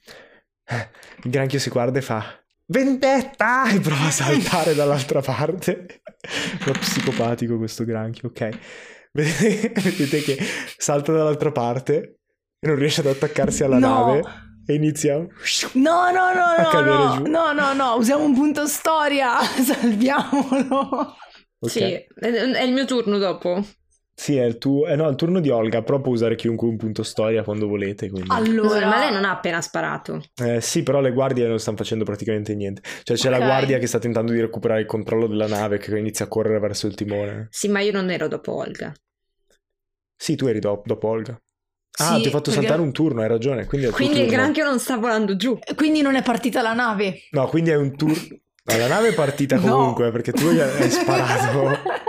Eh, Il granchio si guarda e fa vendetta e prova a saltare dall'altra parte. È psicopatico questo granchio, ok. Vedete, vedete che salta dall'altra parte e non riesce ad attaccarsi alla No. nave e inizia No, no, no, a no, no, giù. no, no, no, usiamo un punto storia, salviamolo. Ok. Sì, è, è il mio turno dopo. Sì, è il tuo... Eh no, è il turno di Olga, però può usare chiunque un punto storia quando volete, quindi... Allora, Ma lei non ha appena sparato. Eh, sì, però le guardie non stanno facendo praticamente niente. Cioè c'è Ok. la guardia che sta tentando di recuperare il controllo della nave che inizia a correre verso il timone. Sì, ma io non ero dopo Olga. Sì, tu eri do- dopo Olga. Ah, Sì, ti ho fatto perché- saltare un turno, hai ragione. Quindi, Quindi il granchio non sta volando giù. quindi non è partita la nave. No, quindi è un turno... No, la nave è partita No. comunque perché tu gli hai sparato.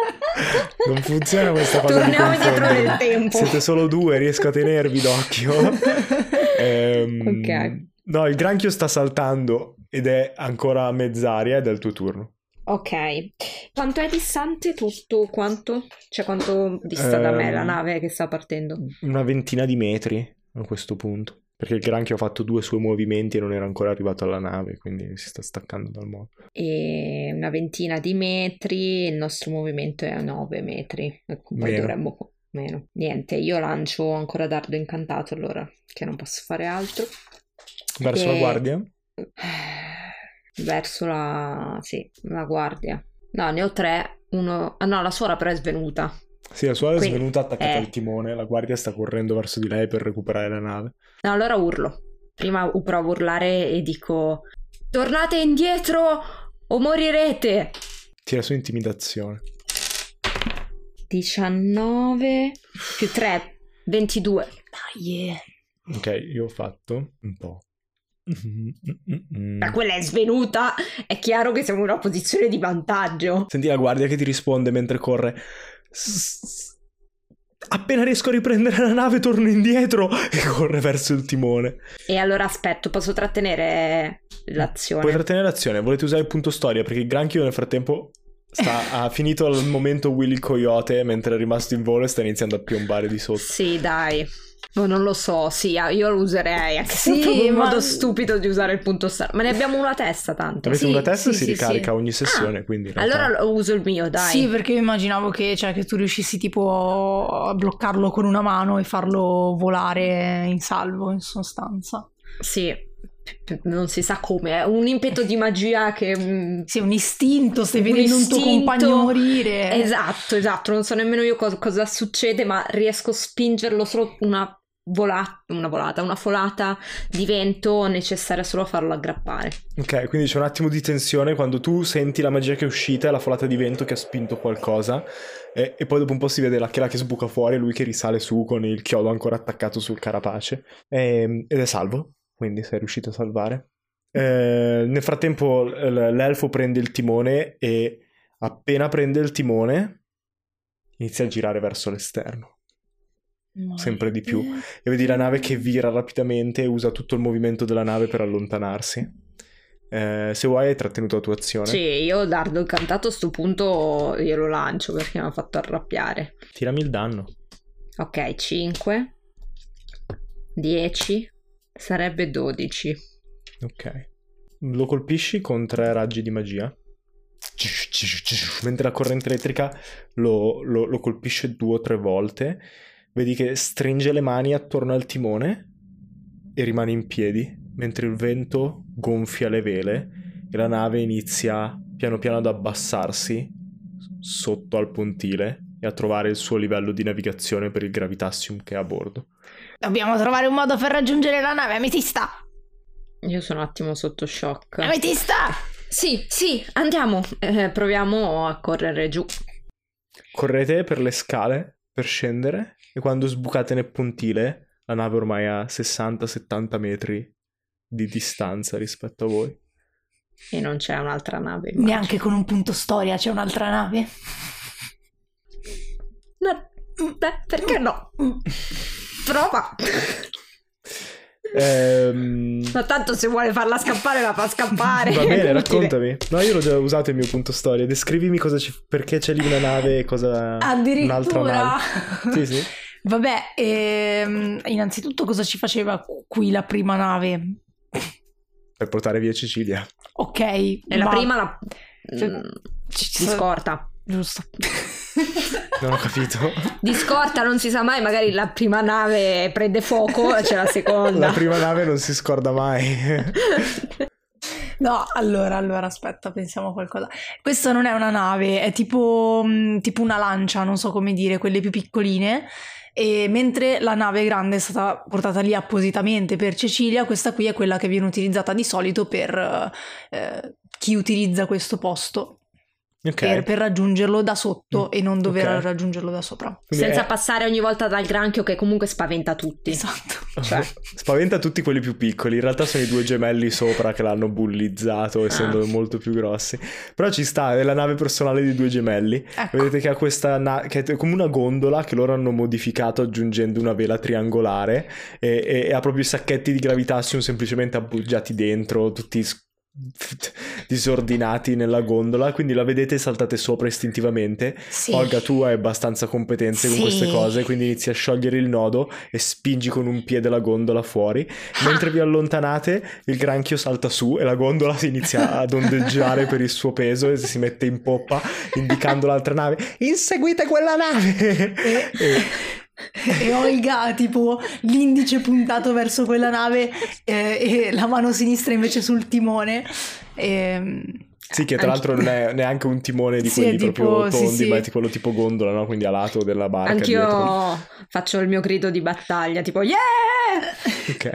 Non funziona questa cosa. di Torniamo indietro nel tempo. Siete solo due, riesco a tenervi d'occhio. Ehm, Ok. No, il granchio sta saltando ed è ancora a mezz'aria ed è il tuo turno. Ok. Quanto è distante tutto quanto? Cioè quanto dista da me la Ehm, nave che sta partendo? Una ventina di metri a questo punto. Perché il granchio ha fatto due suoi movimenti e non era ancora arrivato alla nave, quindi si sta staccando dal modo. E una ventina di metri, il nostro movimento è a 9 metri. Poi Meno. dovremmo... Meno. Niente, io lancio ancora dardo incantato allora, che non posso fare altro. Verso la E- guardia? Verso la... sì, la guardia. No, ne ho tre. Uno... Ah no, la suora però è svenuta. Sì, la sua è Quindi- svenuta attaccata eh. al timone, la guardia sta correndo verso di lei per recuperare la nave. No, allora urlo. Prima provo a urlare e dico: Tornate indietro o morirete. Tira su intimidazione. 19 più 3, 22. Dai. Ok, io ho fatto un po'. Ma quella è svenuta. È chiaro che siamo in una posizione di vantaggio. Senti la guardia che ti risponde mentre corre. "S- Appena riesco a riprendere la nave torno indietro e corre verso il timone. E allora aspetto, posso trattenere l'azione. Puoi trattenere l'azione, volete usare il punto storia perché il granchio nel frattempo sta- ha finito al momento Willy il Coyote mentre è rimasto in volo e sta iniziando a piombare di sotto. Sì, dai. Oh, non lo so, sì, ah, io lo userei, anche se Sì, è proprio un ma- modo stupido di usare il punto star. Ma ne abbiamo una testa tanto. Avete Sì, una testa e sì, si sì, ricarica sì. ogni sessione, Ah, quindi in realtà- Allora lo uso il mio, dai. Sì, perché io immaginavo che, cioè, che tu riuscissi tipo a bloccarlo con una mano e farlo volare in salvo, in sostanza. Sì, non si sa come, è un impeto di magia che... mm, Sì, un istinto, stai Un vedendo un tuo compagno morire. Esatto, esatto, non so nemmeno io cosa, cosa succede, ma riesco a spingerlo solo una volata, una volata, una folata di vento necessaria solo a farlo aggrappare. Ok, quindi c'è un attimo di tensione quando tu senti la magia che è uscita e la folata di vento che ha spinto qualcosa e, e poi dopo un po' si vede la chela che sbuca fuori e lui che risale su con il chiodo ancora attaccato sul carapace E- ed è salvo, quindi sei riuscito a salvare. Eh, nel frattempo l- l'elfo prende il timone e appena prende il timone inizia a girare verso l'esterno. sempre di più. E vedi la nave che vira rapidamente e usa tutto il movimento della nave per allontanarsi. Eh, se vuoi hai trattenuto la tua azione. Sì, io dardo incantato a sto punto glielo lancio perché mi ha fatto arrabbiare. Tirami il danno. Ok, 5, 10, sarebbe 12. Ok. Lo colpisci con tre raggi di magia. Mentre la corrente elettrica lo, lo- lo colpisce due o tre volte. Vedi che stringe le mani attorno al timone e rimane in piedi, mentre il vento gonfia le vele e la nave inizia piano piano ad abbassarsi sotto al pontile e a trovare il suo livello di navigazione per il gravitassium che è a bordo. Dobbiamo trovare un modo per raggiungere la nave, ametista! Io sono un attimo sotto shock. Ametista! Sì, sì, andiamo. Eh, proviamo a correre giù. Correte per le scale per scendere e quando sbucate nel pontile la nave ormai è a 60-70 metri di distanza rispetto a voi. E non c'è un'altra nave. immagino. Neanche con un punto storia c'è un'altra nave. No, beh, perché no? Prova. Ehm, Ma tanto se vuole farla scappare la fa scappare. Va bene, raccontami. No, io l'ho già usato il mio punto storia. Descrivimi cosa ci- perché c'è lì una nave e cosa... Addirittura! Un'altra nave. Sì, sì. Vabbè, ehm, innanzitutto cosa ci faceva qui la prima nave? Per portare via Cecilia. Ok. E la ma- prima la... Cioè, ci- di scorta. Giusto. Non ho capito. Di scorta non si sa mai, magari la prima nave prende fuoco e c'è la seconda. La prima nave non si scorda mai. No, allora, allora, aspetta, pensiamo a qualcosa. Questa non è una nave, è tipo, mh, tipo una lancia, non so come dire, quelle più piccoline. E mentre la nave grande è stata portata lì appositamente per Cecilia, questa qui è quella che viene utilizzata di solito per eh, chi utilizza questo posto, Ok. per, per raggiungerlo da sotto Mm, e non dover ok. raggiungerlo da sopra. Quindi Senza è- passare ogni volta dal granchio che comunque spaventa tutti. Esatto. Cioè. Spaventa tutti quelli più piccoli. In realtà sono i due gemelli sopra che l'hanno bullizzato, essendo Ah. molto più grossi. Però ci sta, è la nave personale di due gemelli. Ecco. Vedete che ha questa na- che è come una gondola che loro hanno modificato aggiungendo una vela triangolare e, e- e ha proprio i sacchetti di gravitazium semplicemente appoggiati dentro, tutti s- disordinati nella gondola, quindi la vedete e saltate sopra istintivamente. Sì. Olga, tu hai abbastanza competenze con Sì. queste cose, quindi inizi a sciogliere il nodo e spingi con un piede la gondola fuori. Mentre vi allontanate, il granchio salta su e la gondola si inizia ad ondeggiare per il suo peso e si mette in poppa, indicando l'altra nave. Inseguite quella nave! E- E Olga tipo l'indice puntato verso quella nave eh, e la mano sinistra invece sul timone. Ehm, Sì, che tra l'altro non è neanche un timone di Sì, quelli tipo- proprio sì, tondi, sì. ma è quello tipo gondola, no? Quindi a lato della barca Anch'io dietro. faccio il mio grido di battaglia, tipo yeah! Ok.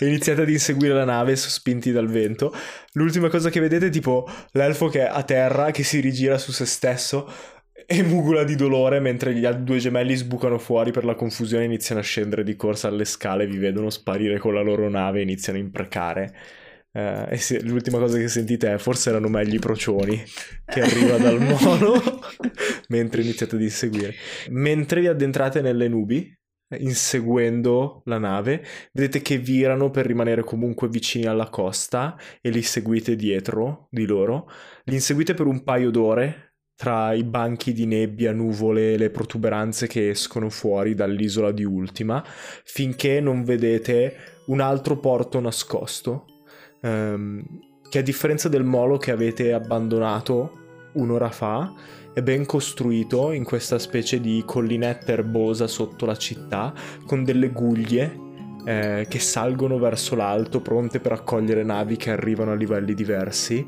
E iniziate ad inseguire la nave sospinti dal vento. L'ultima cosa che vedete è tipo l'elfo che è a terra, che si rigira su se stesso e mugula di dolore mentre gli altri due gemelli sbucano fuori per la confusione e iniziano a scendere di corsa alle scale, vi vedono sparire con la loro nave e iniziano a imprecare. Eh, e se- l'ultima cosa che sentite è forse erano meglio i procioni che arriva dal mono mentre iniziate ad inseguire. Mentre vi addentrate nelle nubi, inseguendo la nave, vedete che virano per rimanere comunque vicini alla costa e li seguite dietro di loro. Li inseguite per un paio d'ore tra i banchi di nebbia, nuvole le protuberanze che escono fuori dall'isola di Ultima, finché non vedete un altro porto nascosto, ehm, che a differenza del molo che avete abbandonato un'ora fa, è ben costruito in questa specie di collinetta erbosa sotto la città, con delle guglie eh, che salgono verso l'alto, pronte per accogliere navi che arrivano a livelli diversi.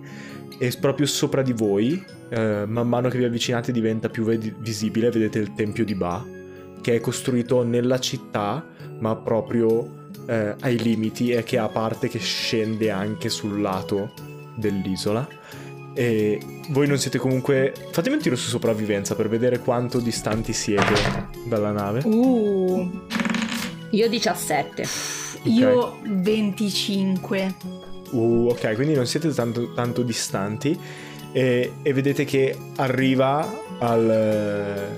E proprio sopra di voi, eh, man mano che vi avvicinate, diventa più ved- visibile. Vedete il tempio di Ba, che è costruito nella città, ma proprio eh, ai limiti e che ha parte che scende anche sul lato dell'isola. E voi non siete comunque. Fatemi un tiro su sopravvivenza per vedere quanto distanti siete dalla nave. Uh. Io 17. Io 25. Uh, ok, quindi non siete tanto, tanto distanti. E, e, vedete che arriva al,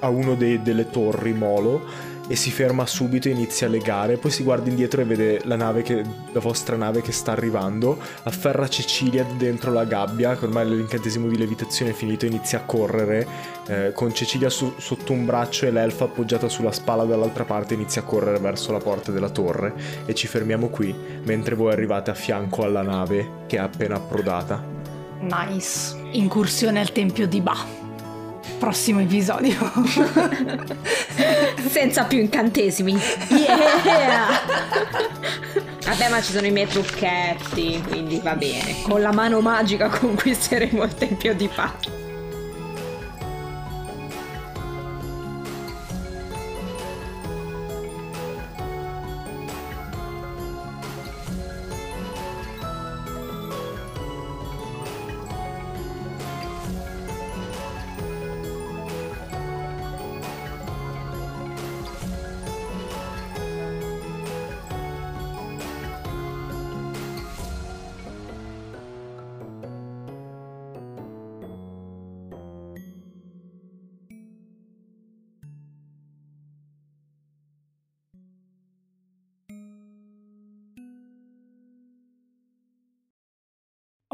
a uno dei, delle torri molo e si ferma subito e inizia a legare. Poi si guarda indietro e vede la, nave che, la vostra nave che sta arrivando. Afferra Cecilia dentro la gabbia, che ormai l'incantesimo di levitazione è finito, e inizia a correre eh, con Cecilia su, sotto un braccio e l'elfa appoggiata sulla spalla dall'altra parte. Inizia a correre verso la porta della torre. E ci fermiamo qui, mentre voi arrivate a fianco alla nave che è appena approdata. Nice. Incursione al tempio di Ba prossimo episodio. Senza più incantesimi. Yeah! Vabbè, ma ci sono i miei trucchetti, quindi va bene. Con la mano magica conquisteremo il tempio di pace.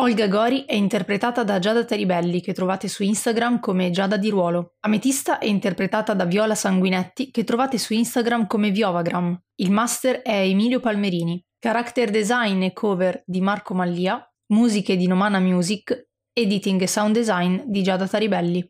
Olga Gori è interpretata da Giada Teribelli, che trovate su Instagram come Giada di Ruolo. Ametista è interpretata da Viola Sanguinetti, che trovate su Instagram come Viovagram. Il master è Emilio Palmerini. Character design e cover di Marco Mallia. Musiche di Nomana Music. Editing e sound design di Giada Taribelli.